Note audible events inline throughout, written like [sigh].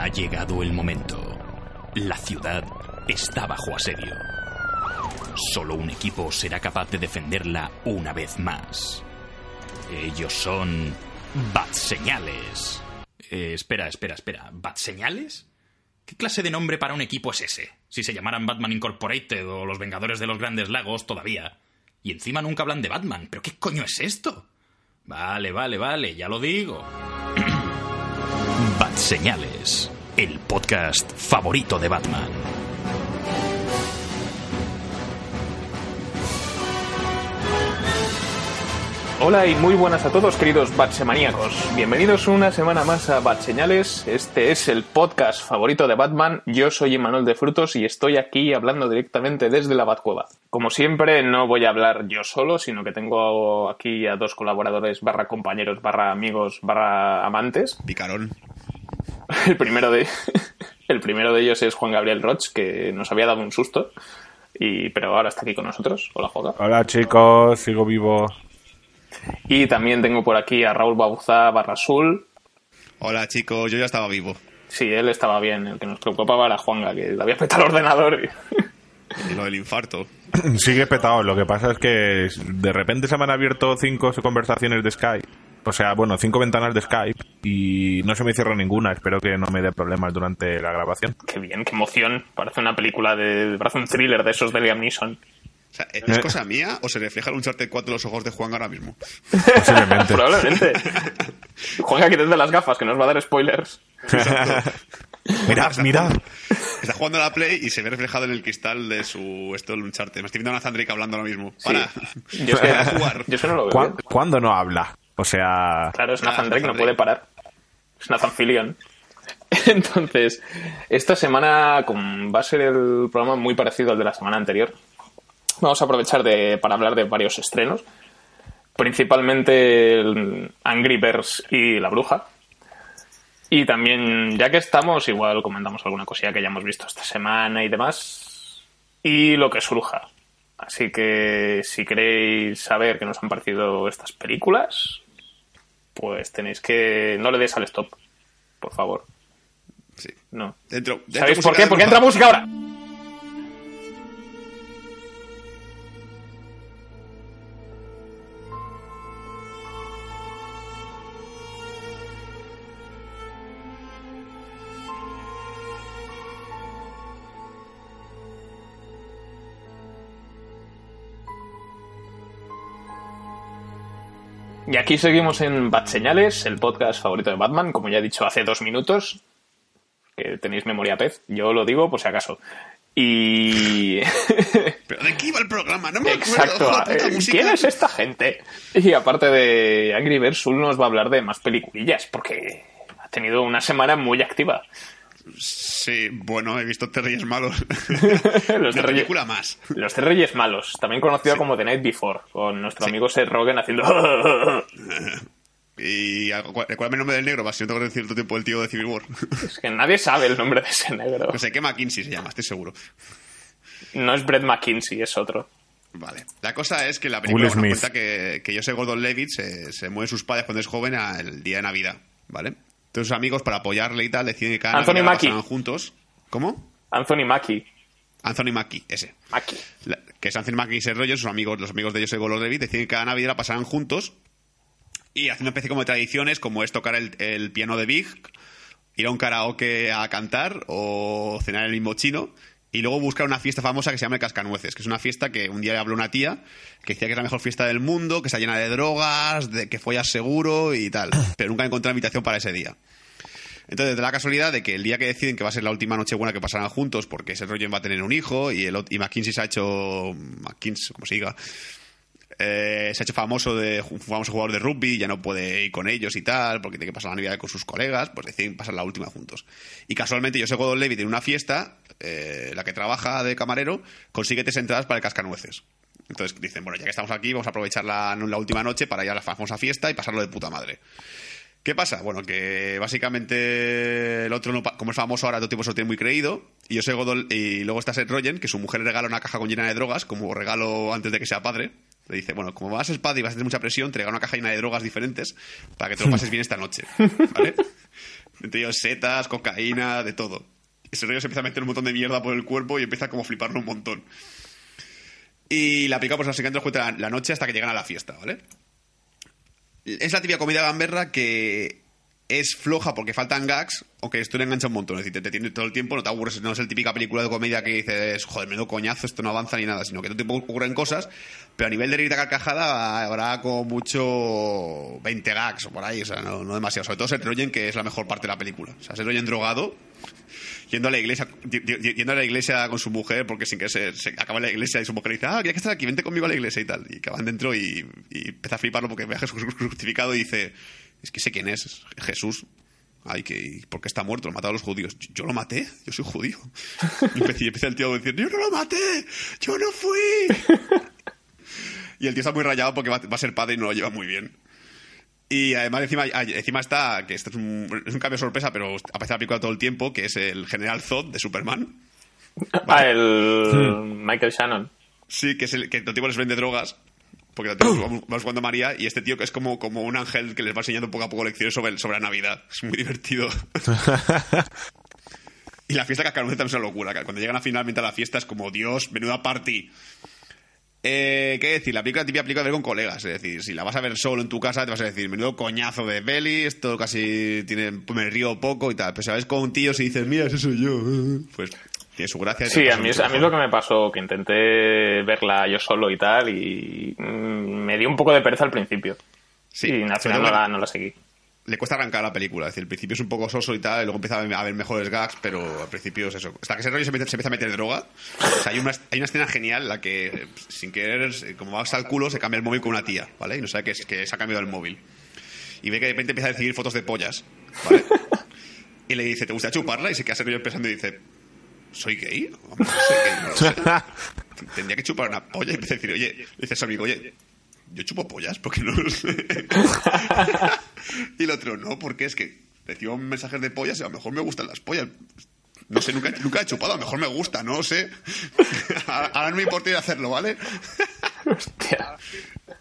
Ha llegado el momento. La ciudad está bajo asedio. Solo un equipo será capaz de defenderla una vez más. Ellos son Bat Señales. Eh, espera, espera, espera. ¿Bat Señales? ¿Qué clase de nombre para un equipo es ese? Si se llamaran Batman Incorporated o los Vengadores de los Grandes Lagos todavía. Y encima nunca hablan de Batman. ¿Pero qué coño es esto? Vale, vale, vale, ya lo digo. [clears throat] Bat Señales, el podcast favorito de Batman. Hola y muy buenas a todos, queridos Batsemaníacos. Bienvenidos una semana más a Batseñales. Este es el podcast favorito de Batman. Yo soy Emanuel de Frutos y estoy aquí hablando directamente desde la Batcueva. Como siempre, no voy a hablar yo solo, sino que tengo aquí a dos colaboradores, barra compañeros, barra amigos, barra amantes. Picarón. [laughs] El primero de, el primero de ellos es Juan Gabriel Roch, que nos había dado un susto. Y, pero ahora está aquí con nosotros. Hola, Joga. Hola chicos, sigo vivo. Y también tengo por aquí a Raúl Babuza barra Sul. Hola chicos, yo ya estaba vivo. Sí, él estaba bien. El que nos preocupaba era Juanga, que le había petado el ordenador. y- Y lo del infarto. Sigue petado, lo que pasa es que de repente se me han abierto cinco conversaciones de Skype. O sea, bueno, cinco ventanas de Skype y no se me cierra ninguna. Espero que no me dé problemas durante la grabación. Qué bien, qué emoción. Parece una película de. Parece un thriller de esos de Liam Neeson. O sea, ¿es cosa mía o se refleja el Uncharted 4 en los ojos de Juan ahora mismo? Posiblemente. [laughs] Probablemente. Juanga, quítate las gafas, que nos va a dar spoilers. mirad, mirad. Está jugando a la Play y se ve reflejado en el cristal de su esto del Uncharted. Me estoy viendo a Nathan Drake hablando ahora mismo. Para. Yo es que, jugar. yo no lo veo. ¿Cuán- bien. ¿Cuándo no habla? O sea, Claro, es Nathan Drake, no puede parar. Es Nathan Fillion. [laughs] Entonces, esta semana como va a ser el programa muy parecido al de la semana anterior. Vamos a aprovechar de, para hablar de varios estrenos. Principalmente el Angry Birds y La Bruja. Y también, ya que estamos, igual comentamos alguna cosilla que hayamos visto esta semana y demás. Y lo que surja. Así que si queréis saber qué nos han parecido estas películas, pues tenéis que... No le des al stop, por favor. Sí. No. Dentro, dentro ¿Sabéis por qué? Porque entra música ahora. Y aquí seguimos en Bat Señales, el podcast favorito de Batman, como ya he dicho hace dos minutos, que tenéis memoria pez, yo lo digo por si acaso. Y... [laughs] ¿Pero de qué iba el programa? No me acuerdo. Exacto, eh. ¿quién es esta gente? Y aparte de Angry Birds, Sul nos va a hablar de más peliculillas, porque ha tenido una semana muy activa. Sí, bueno, he visto Tres Reyes Malos. [laughs] Los de Reyes- película más. Los Tres Reyes Malos, también conocido como The Night Before, con nuestro amigo Seth Rogen haciendo... [laughs] Y recuérdame el nombre del negro, para si no tengo que decir cierto tiempo el tío de Civil War. [laughs] es que nadie sabe el nombre de ese negro. No sé qué McKinsey se llama, estoy seguro. No es Brett McKinsey, es otro. Vale. La cosa es que la película nos cuenta que, que Joseph Gordon-Levitt se, se mueve sus padres cuando es joven al día de Navidad, ¿vale? Entonces sus amigos, para apoyarle y tal, deciden que cada Anthony Mackie. juntos. ¿Cómo? Anthony Mackie. Anthony Mackie, ese. Mackie. La- que es Anthony Mackie y Seth Rogen, sus amigos, los amigos de Joseph Gordon-Levitt, deciden que cada Navidad la pasarán juntos y hacen una especie como de tradiciones, como es tocar el, el piano de Big, ir a un karaoke a cantar o cenar en el mismo chino y luego buscar una fiesta famosa que se llama el Cascanueces, que es una fiesta que un día le habló una tía que decía que es la mejor fiesta del mundo, que está llena de drogas, de que follas seguro y tal, [coughs] pero nunca encontró invitación para ese día. Entonces, de la casualidad de que el día que deciden que va a ser la última noche buena que pasarán juntos, porque ese Rogen va a tener un hijo y, el, y McKinsey se ha hecho. McKinsey, como se diga. Eh, se ha hecho famoso de famoso jugador de rugby, ya no puede ir con ellos y tal, porque tiene que pasar la Navidad con sus colegas, pues deciden pasar la última juntos. Y casualmente, José Godon Levitt en una fiesta, eh, la que trabaja de camarero, consigue tres entradas para el cascanueces. Entonces dicen, bueno, ya que estamos aquí, vamos a aprovechar la última noche para ir a la famosa fiesta y pasarlo de puta madre. ¿Qué pasa? Bueno, que básicamente el otro, no como es famoso ahora, todo tipo se lo tiene muy creído. Y yo soy Godol, y luego está Seth Rogen, que su mujer le regala una caja con llena de drogas, como regalo antes de que sea padre. Le dice, bueno, como vas a ser padre y vas a tener mucha presión, te regalo una caja llena de drogas diferentes para que te lo pases bien esta noche. ¿Vale? [laughs] Entre ellos setas, cocaína, de todo. Ese rollo se empieza a meter un montón de mierda por el cuerpo y empieza como a fliparlo un montón. Y la pica pues cuenta la, la noche hasta que llegan a la fiesta, ¿vale? Es la típica comedia gamberra que es floja porque faltan gags, aunque esto le engancha un montón. Es decir, te, te tiene todo el tiempo, no te aburres, no es el típica película de comedia que dices, joder, menudo coñazo, esto no avanza ni nada, sino que todo el tiempo ocurren cosas, pero a nivel de rita carcajada habrá como mucho 20 gags o por ahí, o sea, no, demasiado. Sobre todo Seth Rogen, que es la mejor parte de la película. O sea, Seth Rogen drogado, yendo a la iglesia yendo a la iglesia con su mujer porque sin que se, se acaba la iglesia y su mujer dice ah ya que estás aquí vente conmigo a la iglesia y tal y acaban dentro y, y empieza a fliparlo porque ve a Jesús crucificado y dice es que sé quién es es Jesús. Ay que ¿por qué está muerto lo mataron los judíos. Yo, yo lo maté yo soy judío. Y empieza el tío a decir yo no lo maté yo no fui y el tío está muy rayado porque va, va a ser padre y no lo lleva muy bien. Y además encima, encima está, que este es un, es un cambio sorpresa, pero aparece la película todo el tiempo, que es el general Zod de Superman. Ah, el Michael Shannon. Sí, que es el que el tipo les vende drogas. Porque tío vamos, vamos jugando a María y este tío que es como, como un ángel que les va enseñando poco a poco lecciones sobre, sobre la Navidad. Es muy divertido. [laughs] y la fiesta cascaruceta también es una locura. Cuando llegan a finalmente a la fiesta es como, Dios, menuda party. Eh, ¿Qué decir? La película típica película de ver con colegas. Es decir, si la vas a ver solo en tu casa, te vas a decir, menudo coñazo de peli, esto casi tiene, me río poco y tal. Pero si la ves con tíos y dices, mira, ese soy yo, pues tiene su gracia. Sí, a mí, es, a mí es lo que me pasó, que intenté verla yo solo y tal, y mm, me dio un poco de pereza al principio. Sí, y al final no la, no la seguí. le cuesta arrancar la película. Es decir, al principio es un poco soso y tal, y luego empieza a haber mejores gags, pero al principio es eso. Hasta que ese rollo se, mete- se empieza a meter droga. O sea, hay una, hay una escena genial en la que, sin querer, como va hasta el culo, se cambia el móvil con una tía, ¿vale? Y no sabe que, es, que se ha cambiado el móvil. Y ve que de repente empieza a recibir fotos de pollas, ¿vale? [laughs] Y le dice, ¿te gusta chuparla? Y se queda ese rollo pensando y dice, ¿soy gay? Hombre, no soy gay, no lo sé. [laughs] Tendría que chupar una polla y empieza a decir, oye, le dice a amigo, oye, yo chupo pollas porque no lo sé. [laughs] y el otro, no, porque es que recibo mensajes de pollas y a lo mejor me gustan las pollas. No sé, nunca, nunca he chupado, a lo mejor me gusta, no lo sé. [laughs] Ahora no me importa ir a hacerlo, ¿vale? Hostia.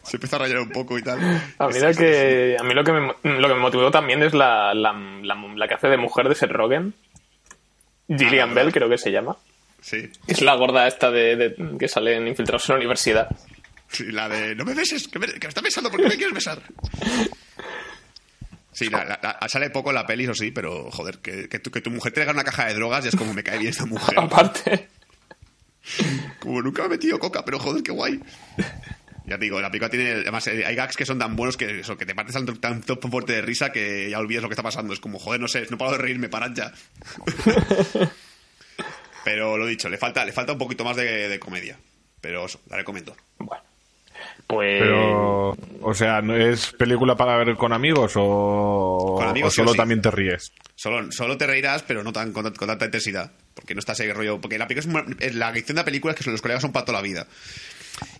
Se empieza a rayar un poco y tal. A mí, lo que, a mí lo, que me, lo que me motivó también es la, la, la, la que hace de mujer de Seth Rogen. Gillian Bell, creo que se llama. Sí. Es la gorda esta de, de- que sale en Infiltrados en la Universidad. Sí, la de, no me beses, que me, que me está besando, ¿por qué me quieres besar? Sí, la- la- la- sale poco la peli, eso sí, pero joder, que, que tu, que tu mujer te regale una caja de drogas ya es como me cae bien esta [laughs] mujer. Aparte. Como nunca me he metido coca, pero joder, qué guay. Ya te digo, la película tiene. Además, eh, hay gags que son tan buenos que eso, que te partes tanto, tanto fuerte de risa que ya olvidas lo que está pasando. Es como, joder, no sé, no paro de reírme, parad ya. [laughs] pero lo dicho, le falta, le falta un poquito más de, de comedia. Pero eso, la recomiendo. Bueno. Pues. Pero, o sea, ¿no ¿es película para ver con amigos o, Con amigos o sí o solo sí. también te ríes? Solo, solo te reirás, pero no tan, con, con tanta intensidad. Porque no está ese rollo. Porque la película es la lección de la película es que los colegas son para toda la vida.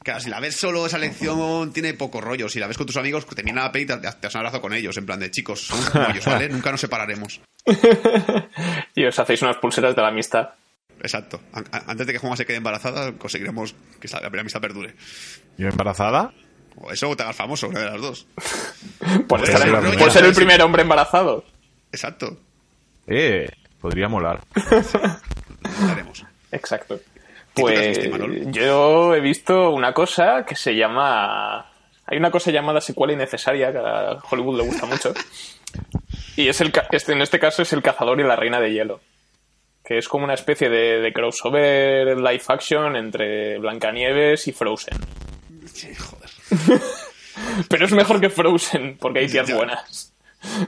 Claro, si la ves solo, esa lección tiene poco rollo. Si la ves con tus amigos, termina la peli y te, te das un abrazo con ellos. En plan de chicos, somos como ellos, ¿vale? [laughs] Nunca nos separaremos. [laughs] Y os hacéis unas pulseras de la amistad. Exacto. Antes de que Juanma se quede embarazada, conseguiremos que la amistad perdure. ¿Y embarazada? O eso o te hagas famoso, una de las dos. Por, Pues rollo, por ser el primer hombre embarazado. Exacto. Eh, podría molar. [laughs] Lo haremos. Exacto. ¿Qué cosas Pues yo he visto una cosa que se llama... Hay una cosa llamada secuela innecesaria que a Hollywood le gusta mucho. Y es el, ca- este, en este caso es El cazador y la reina de hielo. Que es como una especie de, de crossover live action entre Blancanieves y Frozen. Sí, joder. [laughs] Pero es mejor que Frozen, porque hay tías buenas.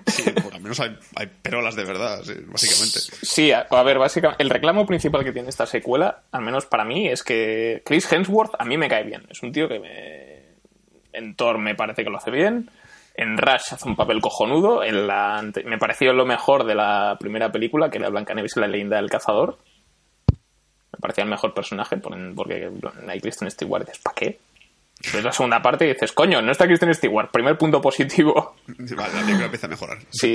Sí, por lo menos hay, perolas de verdad, básicamente. Sí, a, ver, básicamente, el reclamo principal que tiene esta secuela, al menos para mí, es que Chris Hemsworth a mí me cae bien. Es un tío que me. En Thor me parece que lo hace bien. En Rush hace un papel cojonudo. En la Me pareció lo mejor de la primera película, que era Blancanieves y la leyenda del cazador. Me parecía el mejor personaje, por- porque hay Kristen Stewart. ¿para qué? Ves la segunda parte y dices, coño, no está Kristen Stewart. Primer punto positivo. [laughs] Vale, la película empieza a mejorar. Sí.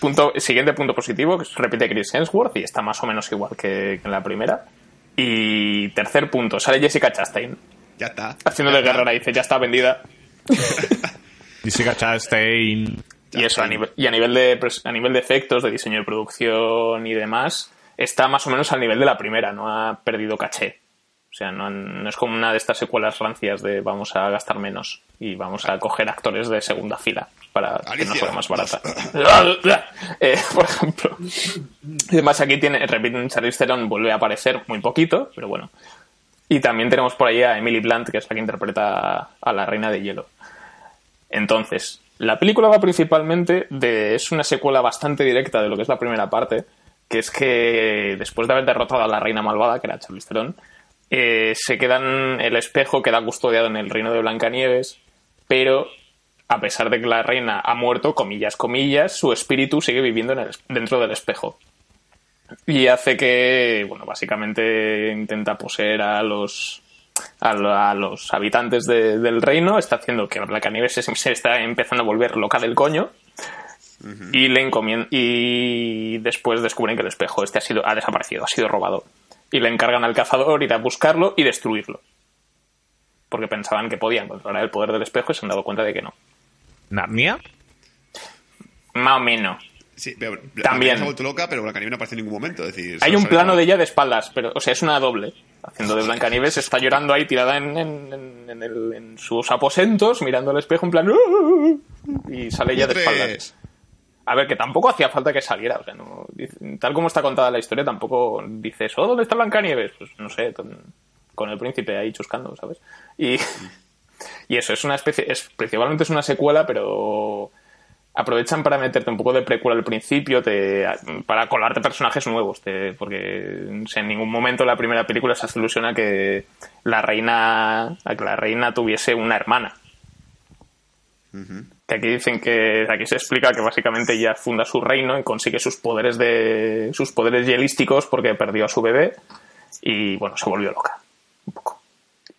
Punto, siguiente punto positivo, que repite Chris Hemsworth y está más o menos igual que, que en la primera. Y tercer punto, sale Jessica Chastain Ya está. haciendo Ya guerrera. Dice, ya está vendida. [laughs] Jessica Chastain. Y eso, a nivel, y a nivel, de, a nivel de efectos, de diseño de producción y demás, está más o menos al nivel de la primera, no ha perdido caché. O sea, no, es como una de estas secuelas rancias de vamos a gastar menos y vamos a coger actores de segunda fila para que no sea más barata. [laughs] [laughs] Eh, por ejemplo. Y además aquí tiene, repiten, Charlize Theron vuelve a aparecer muy poquito, pero bueno. Y también tenemos por ahí a Emily Blunt, que es la que interpreta a la Reina de Hielo. Entonces, la película va principalmente de. Es una secuela bastante directa de lo que es la primera parte, que es que después de haber derrotado a la reina malvada, que era Charlize Theron, eh, se quedan. El espejo queda custodiado en el reino de Blancanieves, pero a pesar de que la reina ha muerto, comillas, comillas, su espíritu sigue viviendo en el dentro del espejo. Y hace que, bueno, básicamente intenta poseer a los a, lo- a los habitantes de- del reino, está haciendo que Blancanieves se, se está empezando a volver loca del coño. Y le y después descubren que el espejo este ha sido ha desaparecido, ha sido robado. Y le encargan al cazador ir a buscarlo y destruirlo. Porque pensaban que podían controlar el poder del espejo y se han dado cuenta de que no. ¿Narnia? Más o menos. Sí, pero También. Se ha vuelto loca, pero Blancanieves no aparece en ningún momento. Es decir, Hay un plano la- de ella de espaldas, pero, o sea, es una doble. Haciendo de Blancanieves, está llorando ahí tirada en, en- en- en el- en sus aposentos, mirando al espejo en plan. "Ah", Y sale ella de espaldas. A ver, que tampoco hacía falta que saliera. O sea, no, tal como está contada la historia, tampoco dices, oh, ¿dónde está Blancanieves? Pues no sé, con, el príncipe ahí chuscando, ¿sabes? [laughs] Y, eso, es una especie, es, principalmente es una secuela, pero aprovechan para meterte un poco de precuela al principio, te, para colarte personajes nuevos, te- porque en ningún momento en la primera película se hace ilusión a que la reina, a que la reina tuviese una hermana. Que aquí dicen que aquí se explica que básicamente ella funda su reino y consigue sus poderes de sus poderes hielísticos porque perdió a su bebé y bueno se volvió loca un poco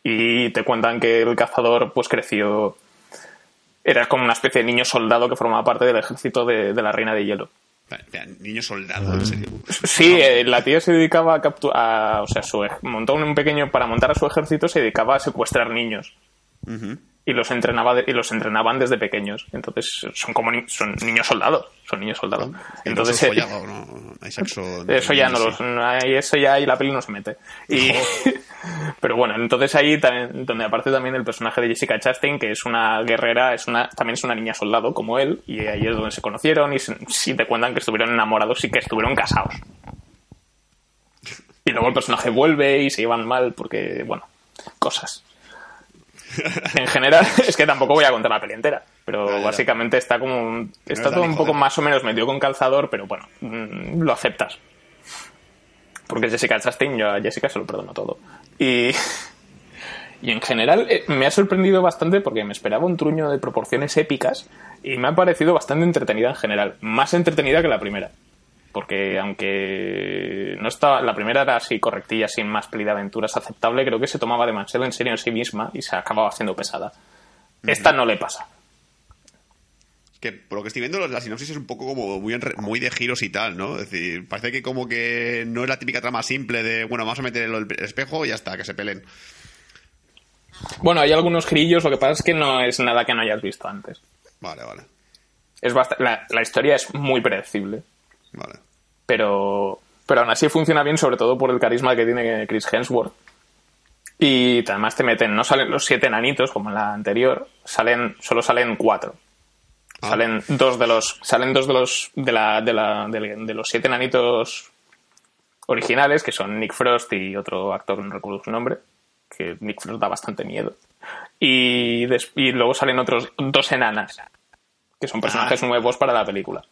y te cuentan que el cazador pues creció era como una especie de niño soldado que formaba parte del ejército de, de la reina de hielo Niño soldado, en serio. Sí, eh, la tía se dedicaba a capturar, o sea, su, montó un pequeño, para montar a su ejército se dedicaba a secuestrar niños. Y los entrenaba de- y los entrenaban desde pequeños. Entonces son como ni- son niños soldados, son niños soldados. Entonces no eh, no, no sexo. [laughs] eso ya no los, eso ya y la peli no se mete. Y, [laughs] pero bueno, entonces ahí también, donde aparece también el personaje de Jessica Chastain, que es una guerrera, es una, también es una niña soldado como él, y ahí es donde se conocieron y sí te cuentan que estuvieron enamorados y que estuvieron casados. Y luego el personaje vuelve y se llevan mal porque, bueno, cosas. [laughs] En general, [laughs] es que tampoco voy a contar la peli entera, pero básicamente está como un- está es todo un poco más o menos metido con calzador, pero bueno, mm, lo aceptas. Porque Jessica Chastain, yo a Jessica se lo perdono todo. Y, [laughs] y en general eh, me ha sorprendido bastante porque me esperaba un truño de proporciones épicas y me ha parecido bastante entretenida en general. Más entretenida que la primera. Porque aunque no estaba, la primera era así correctilla, sin más peli de aventuras aceptable, creo que se tomaba demasiado en serio en sí misma y se acababa haciendo pesada. Esta no le pasa. Que por lo que estoy viendo, la sinopsis es un poco como muy, muy de giros y tal, ¿no? Es decir, parece que como que no es la típica trama simple de, bueno, vamos a meter el, el espejo y ya está, que se peleen. Bueno, hay algunos grillos, lo que pasa es que no es nada que no hayas visto antes. Vale, vale, Es la, la historia es muy predecible, vale. pero, pero aún así funciona bien, sobre todo por el carisma que tiene Chris Hemsworth. Y además te meten, no salen los siete enanitos como en la anterior, salen, solo salen cuatro. Ah. Salen dos de los, salen dos de los, de la, de la, de, de los siete enanitos originales, que son Nick Frost y otro actor, no recuerdo su nombre, que Nick Frost da bastante miedo. Y, y luego salen otros dos enanas, que son personajes Ah. nuevos para la película.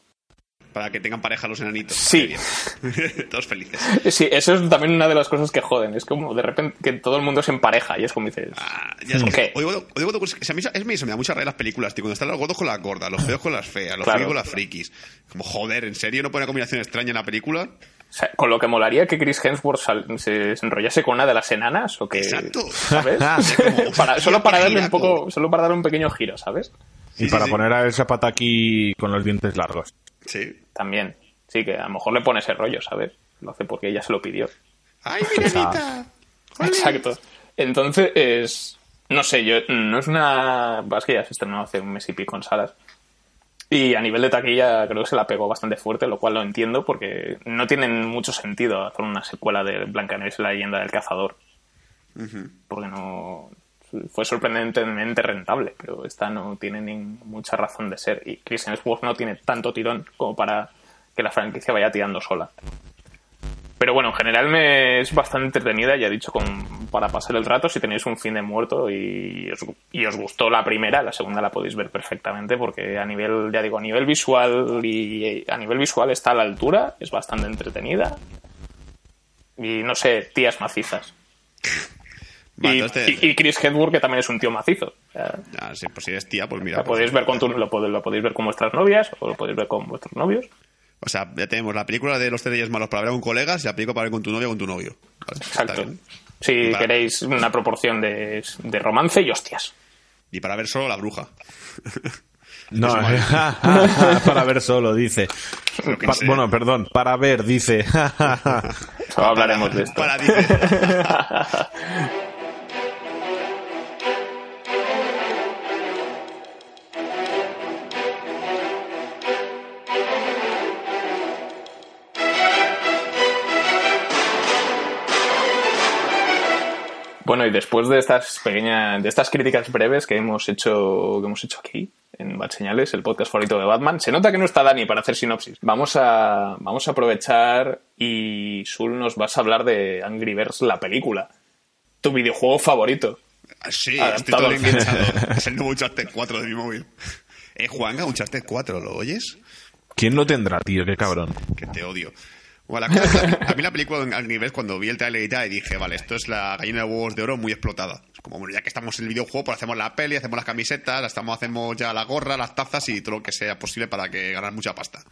Para que tengan pareja los enanitos. Sí. [laughs] Todos felices. Sí, eso es también una de las cosas que joden. Es como de repente que todo el mundo se empareja y es como dices. Ah, ya es que, a mí, es, me da mucha rabia las películas, tío. Cuando están los gordos con las gordas, los feos con las feas, los Claro. frikis con las frikis. Como, joder, ¿en serio no pone una combinación extraña en la película? O sea, con lo que molaría que Chris Hemsworth sal- se, se enrollase con una de las enanas o que. Exacto. ¿Sabes? [laughs] Como, [laughs] Para- hostia, solo para darle un poco. Solo para darle un pequeño giro, ¿sabes? Sí, y para sí. poner a el zapataki con los dientes largos. Sí. También. Sí, que a lo mejor le pone ese rollo, ¿sabes? Lo hace porque ella se lo pidió. ¡Ay, mi nenita! Jolín. Exacto. Entonces, es- no sé, yo no es una. Es que ya se estrenó hace un mes y pico en salas. Y a nivel de taquilla creo que se la pegó bastante fuerte, lo cual lo entiendo porque no tienen mucho sentido hacer una secuela de Blancanieves y la leyenda del cazador. Porque no fue sorprendentemente rentable, pero esta no tiene ni mucha razón de ser. Y Chris Hemsworth no tiene tanto tirón como para que la franquicia vaya tirando sola. Pero bueno, en general me es bastante entretenida, ya he dicho, con, para pasar el rato, si tenéis un fin de muerto y os, y os gustó la primera, la segunda la podéis ver perfectamente, porque a nivel, ya digo, a nivel visual y a nivel visual está a la altura, es bastante entretenida. Y no sé, tías macizas. Vale, y, entonces- y- y Chris Hedburg, que también es un tío macizo. O sea, Ah, sí, pues si eres tía, pues mira. lo, pues- podéis ver con tu- lo, lo podéis ver con vuestras novias o lo podéis ver con vuestros novios. O sea, ya tenemos la película de los tres reyes malos para ver con colegas y la película para ver con tu novia o con tu novio. Vale, está Exacto. Si para- queréis una proporción de, de romance y hostias. Y para ver solo la bruja. [laughs] No, [laughs] [laughs] para ver solo, dice. Pa- sé. bueno, perdón, para ver, dice. Hablaremos de esto. Para, dice. Bueno, y después de estas pequeñas, de estas críticas breves que hemos hecho, que hemos hecho aquí en Bad Señales, el podcast favorito de Batman, se nota que no está Dani para hacer sinopsis. Vamos a, vamos a aprovechar y Sul nos vas a hablar de Angry Birds, la película. Tu videojuego favorito. Sí, Adaptado. estoy todo enganchado. [laughs] Es el nuevo Uncharted 4 de mi móvil. Eh, Juanga, Uncharted 4, ¿lo oyes? ¿Quién lo tendrá, tío? Qué cabrón. Que te odio. Bueno, la cosa a mí la película Angry Birds, cuando vi el trailer y tal, dije, vale, esto es la gallina de huevos de oro muy explotada. Es como, bueno, ya que estamos en el videojuego, pues hacemos la peli, hacemos las camisetas, hacemos, hacemos ya la gorra, las tazas y todo lo que sea posible para que ganar mucha pasta.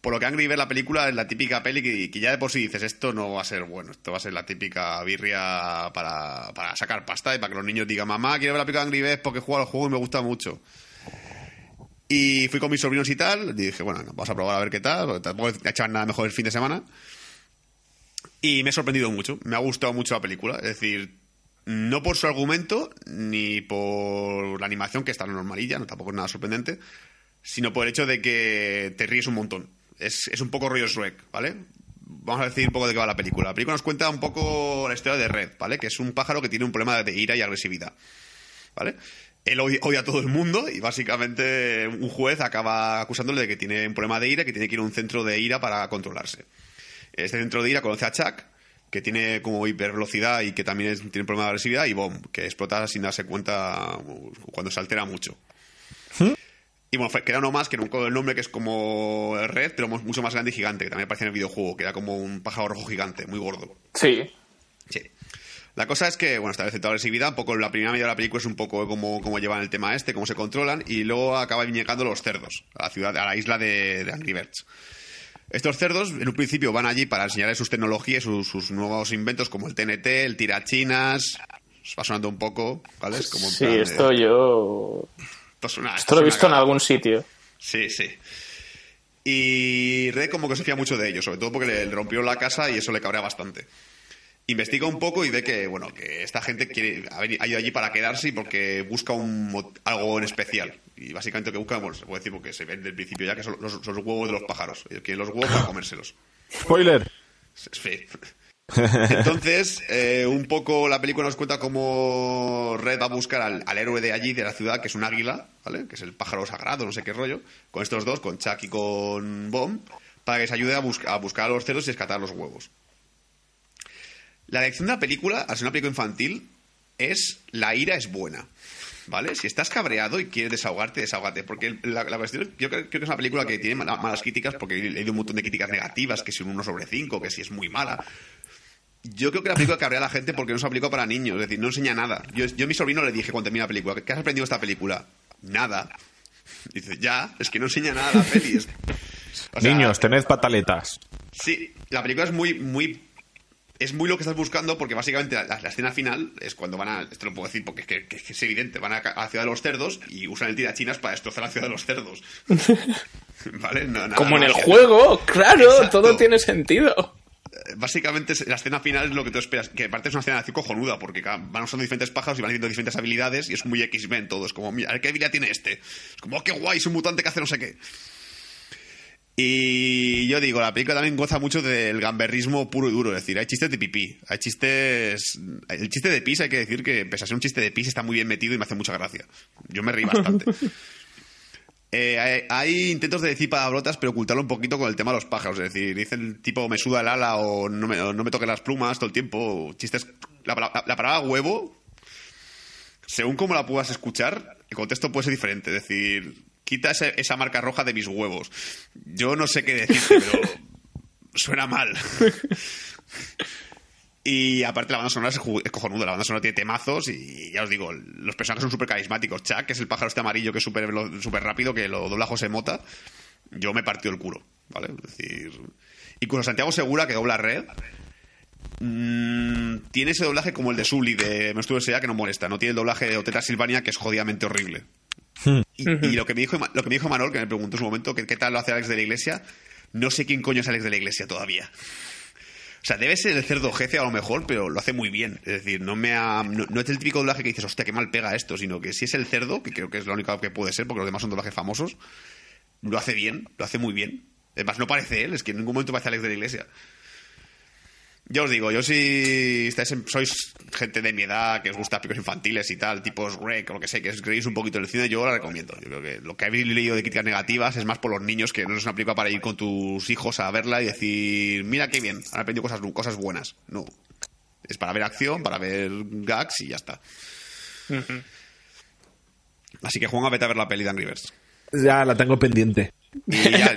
Por lo que Angry la película, es la típica peli que, que ya de por sí dices, esto no va a ser bueno, esto va a ser la típica birria para, para sacar pasta y para que los niños digan, mamá, quiero ver la película de Angry Birds porque juego al juego y me gusta mucho. Y fui con mis sobrinos y tal, y dije, bueno, vamos a probar a ver qué tal, porque tampoco he hecho nada mejor el fin de semana. Y me ha sorprendido mucho, me ha gustado mucho la película, es decir, no por su argumento, ni por la animación, que está normalilla, no tampoco es nada sorprendente, sino por el hecho de que te ríes un montón. Es, es un poco rollo Shrek, ¿vale? Vamos a decir un poco de qué va la película. La película nos cuenta un poco la historia de Red, ¿vale? Que es un pájaro que tiene un problema de ira y agresividad, ¿vale? Él odia, a todo el mundo y básicamente un juez acaba acusándole de que tiene un problema de ira y que tiene que ir a un centro de ira para controlarse. Este centro de ira conoce a Chuck, que tiene como hipervelocidad y que también es- tiene un problema de agresividad, y Bomb, que explota sin darse cuenta cuando se altera mucho. Y bueno, queda uno más que no recuerdo el nombre, que es como Red, pero mucho más grande y gigante, que también aparece en el videojuego, que era como un pájaro rojo gigante, muy gordo. Sí. La cosa es que, bueno, establece toda la agresividad. Un poco la primera media de la película es un poco cómo, cómo llevan el tema este, cómo se controlan, y luego acaban llegando los cerdos a la ciudad, a la isla de, de Angry Birds. Estos cerdos, en un principio, van allí para enseñarles sus tecnologías, sus, sus nuevos inventos, como el TNT, el tirachinas. Va sonando un poco, ¿vale? Es como en Sí, plan esto yo. esto Esto lo he visto en algún sitio. Sí, sí. Y Red como que se fía mucho de ellos, sobre todo porque le rompió la casa y eso le cabrea bastante. Investiga un poco y ve que, bueno, que esta gente quiere, ha ido allí para quedarse y porque busca un, algo en especial. Y básicamente lo que busca, bueno, se puede decir porque se ve desde el principio ya, que son los, son los huevos de los pájaros. Ellos quieren los huevos para comérselos. Spoiler. [laughs] Sí. Entonces, eh, un poco la película nos cuenta cómo Red va a buscar al, al héroe de allí, de la ciudad, que es un águila, ¿vale? Que es el pájaro sagrado, no sé qué rollo, con estos dos, con Chuck y con Bomb, para que se ayude a, bus- a buscar a los cerdos y rescatar los huevos. La lección de la película, al ser una película infantil, es la ira es buena. ¿Vale? Si estás cabreado y quieres desahogarte, desahógate. Porque la, la cuestión, yo creo, creo que es una película que tiene mala- malas críticas, porque he leído un montón de críticas negativas, que si un 1 sobre 5, que si es muy mala. Yo creo que la película cabrea a la gente porque no se aplicó para niños, es decir, no enseña nada. Yo, yo a mi sobrino le dije cuando terminé la película, ¿qué has aprendido de esta película? Nada. Dice, ya, es que no enseña nada la peli. es- o sea, Niños, tened pataletas. Sí, la película es muy, muy. Es muy lo que estás buscando porque básicamente la, la escena final es cuando van a. Esto lo puedo decir porque es que, es evidente. Van a, a la ciudad de los cerdos y usan el tirachinas para destrozar la ciudad de los cerdos. [laughs] ¿Vale? No, nada Como en el juego, claro, Exacto. todo tiene sentido. básicamente es- la escena final es lo que tú esperas. Que aparte es una escena así cojonuda, porque van usando diferentes pájaros y van haciendo diferentes habilidades y es muy X-Men todo. Es como, mira, a ver qué habilidad tiene este. Es como, oh, qué guay, es un mutante que hace no sé qué. Y yo digo, la película también goza mucho del gamberrismo puro y duro. Es decir, hay chistes de pipí, hay chistes. El chiste de pis, hay que decir que, pese a ser un chiste de pis, está muy bien metido y me hace mucha gracia. Yo me reí bastante. [laughs] Eh, hay, hay intentos de decir palabrotas, pero ocultarlo un poquito con el tema de los pájaros. Es decir, dicen tipo me suda el ala o no me, o no me toquen las plumas todo el tiempo. Chistes. La, pala- la palabra huevo, según como la puedas escuchar, el contexto puede ser diferente. Es decir, quita esa marca roja de mis huevos. Yo no sé qué decirte, pero [laughs] suena mal. Y aparte la banda sonora es, cojonuda, la banda sonora tiene temazos y ya os digo, los personajes son súper carismáticos. Chuck, que es el pájaro este amarillo que es súper rápido, que lo dobla José Mota, yo me partió el culo, ¿vale? Es decir... Incluso Santiago Segura, que dobla Red, mm, tiene ese doblaje como el de Sully de Menstruo S.A. que no molesta, no tiene el doblaje de Oteta Silvania que es jodidamente horrible. Y, y lo que me dijo lo que me dijo Manol, que me preguntó en su momento, que qué tal lo hace Alex de la Iglesia, no sé quién coño es Alex de la Iglesia todavía. O sea, debe ser el cerdo jefe a lo mejor, pero lo hace muy bien. Es decir, no me ha, no, no es el típico doblaje que dices, hostia, qué mal pega esto, sino que si es el cerdo, que creo que es lo único que puede ser, porque los demás son doblajes famosos, lo hace bien, lo hace muy bien. Además, no parece él, es que en ningún momento parece Alex de la Iglesia. Ya os digo, yo si estáis en- sois gente de mi edad, que os gusta películas infantiles y tal, tipos Rec o lo que sé, que os creéis un poquito del cine, yo la recomiendo. Yo creo que lo que habéis leído de críticas negativas es más por los niños, que no es una película para ir con tus hijos a verla y decir, mira qué bien, han aprendido cosas, cosas buenas. No. Es para ver acción, para ver gags y ya está. Así que Juan, vete a ver la peli de Angry Birds. Ya la tengo pendiente. Y ya,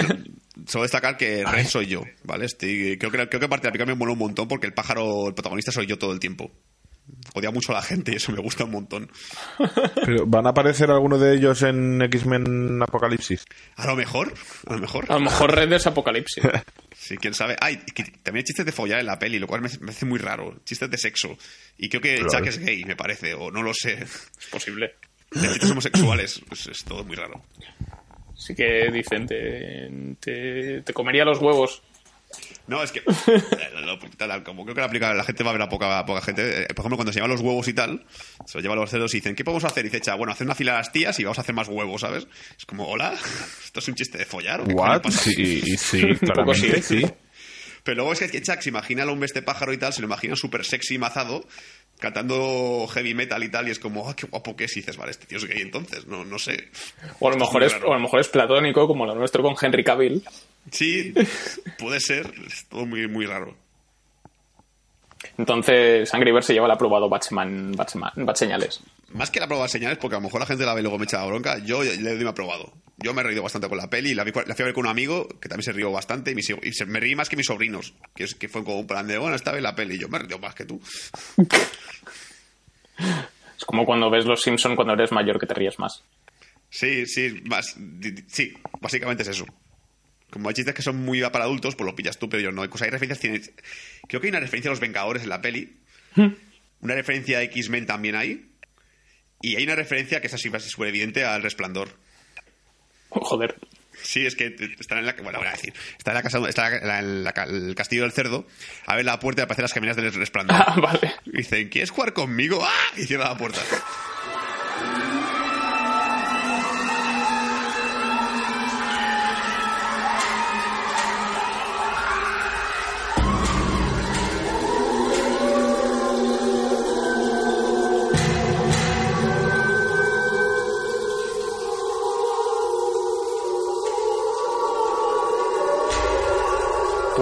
solo destacar que Red soy yo, ¿vale? Estoy, creo, que, creo que parte de la película me mola un montón porque el pájaro, el protagonista soy yo todo el tiempo. Odia mucho a la gente y eso me gusta un montón. [laughs] Pero, ¿Van a aparecer algunos de ellos en X-Men Apocalipsis? A lo mejor, a lo mejor. A lo mejor Red es Apocalipsis. [laughs] Sí, quién sabe. Ay, que también hay chistes de follar en la peli, lo cual me, me hace muy raro. Chistes de sexo. Y creo que Claro. Chuck es gay, me parece, o no lo sé. Es posible. De chistes homosexuales, pues es todo muy raro. Así que dicen, te, te, te comería los huevos. No, es que. eh, tal, como creo que la, aplica- la gente va a ver a poca, poca gente. eh, por ejemplo, cuando se llevan los huevos y tal, se los llevan los cerdos y dicen, ¿qué podemos hacer? Y dice, "Cha, bueno, hacer una fila a las tías y vamos a hacer más huevos, ¿sabes? Es como, hola, [laughs] ¿esto es un chiste de follar? ¿o qué ¿What? pasa? Sí, sí, [laughs] claramente, sí. Pero luego es que, que Chuck se imagina al hombre este pájaro y tal, se lo imagina súper sexy y mazado, cantando heavy metal y tal, y es como, ah, qué guapo que es. Y dices, vale, este tío es gay entonces, no, no sé. O a lo mejor es, o a lo mejor es platónico, como lo nuestro con Henry Cavill. Sí, [laughs] puede ser, es todo muy, muy raro. Entonces, Angry Birds se lleva el aprobado Batman, Batman, Batseñales. Más que la prueba de señales, porque a lo mejor la gente la ve y luego me echa la bronca, yo le doy mi aprobado. Yo me he reído bastante con la peli, la, vi- la fui a ver con un amigo que también se rió bastante y, hijos- y se- me reí más que mis sobrinos, que, es, que fue como un plan de, bueno, esta vez la peli, y yo me he reído más que tú. [laughs] Es como cuando ves Los Simpson cuando eres mayor que te ríes más. Sí, sí, más, sí, básicamente es eso. Como hay chistes que son muy para adultos, pues lo pillas tú, pero yo no. Hay cosas, hay referencias, creo que hay una referencia a los Vengadores en la peli, una referencia a X-Men también hay, y hay una referencia que es así, súper evidente al Resplandor. [laughs] Joder. Sí, es que están en la bueno, voy a decir, está en la casa, está en la- en la ca- el castillo del cerdo, a ver la puerta y aparecen las gemelas del resplandor. Ah, [laughs] vale. Y dicen, ¿quieres jugar conmigo? ¡Ah! Y cierra la puerta.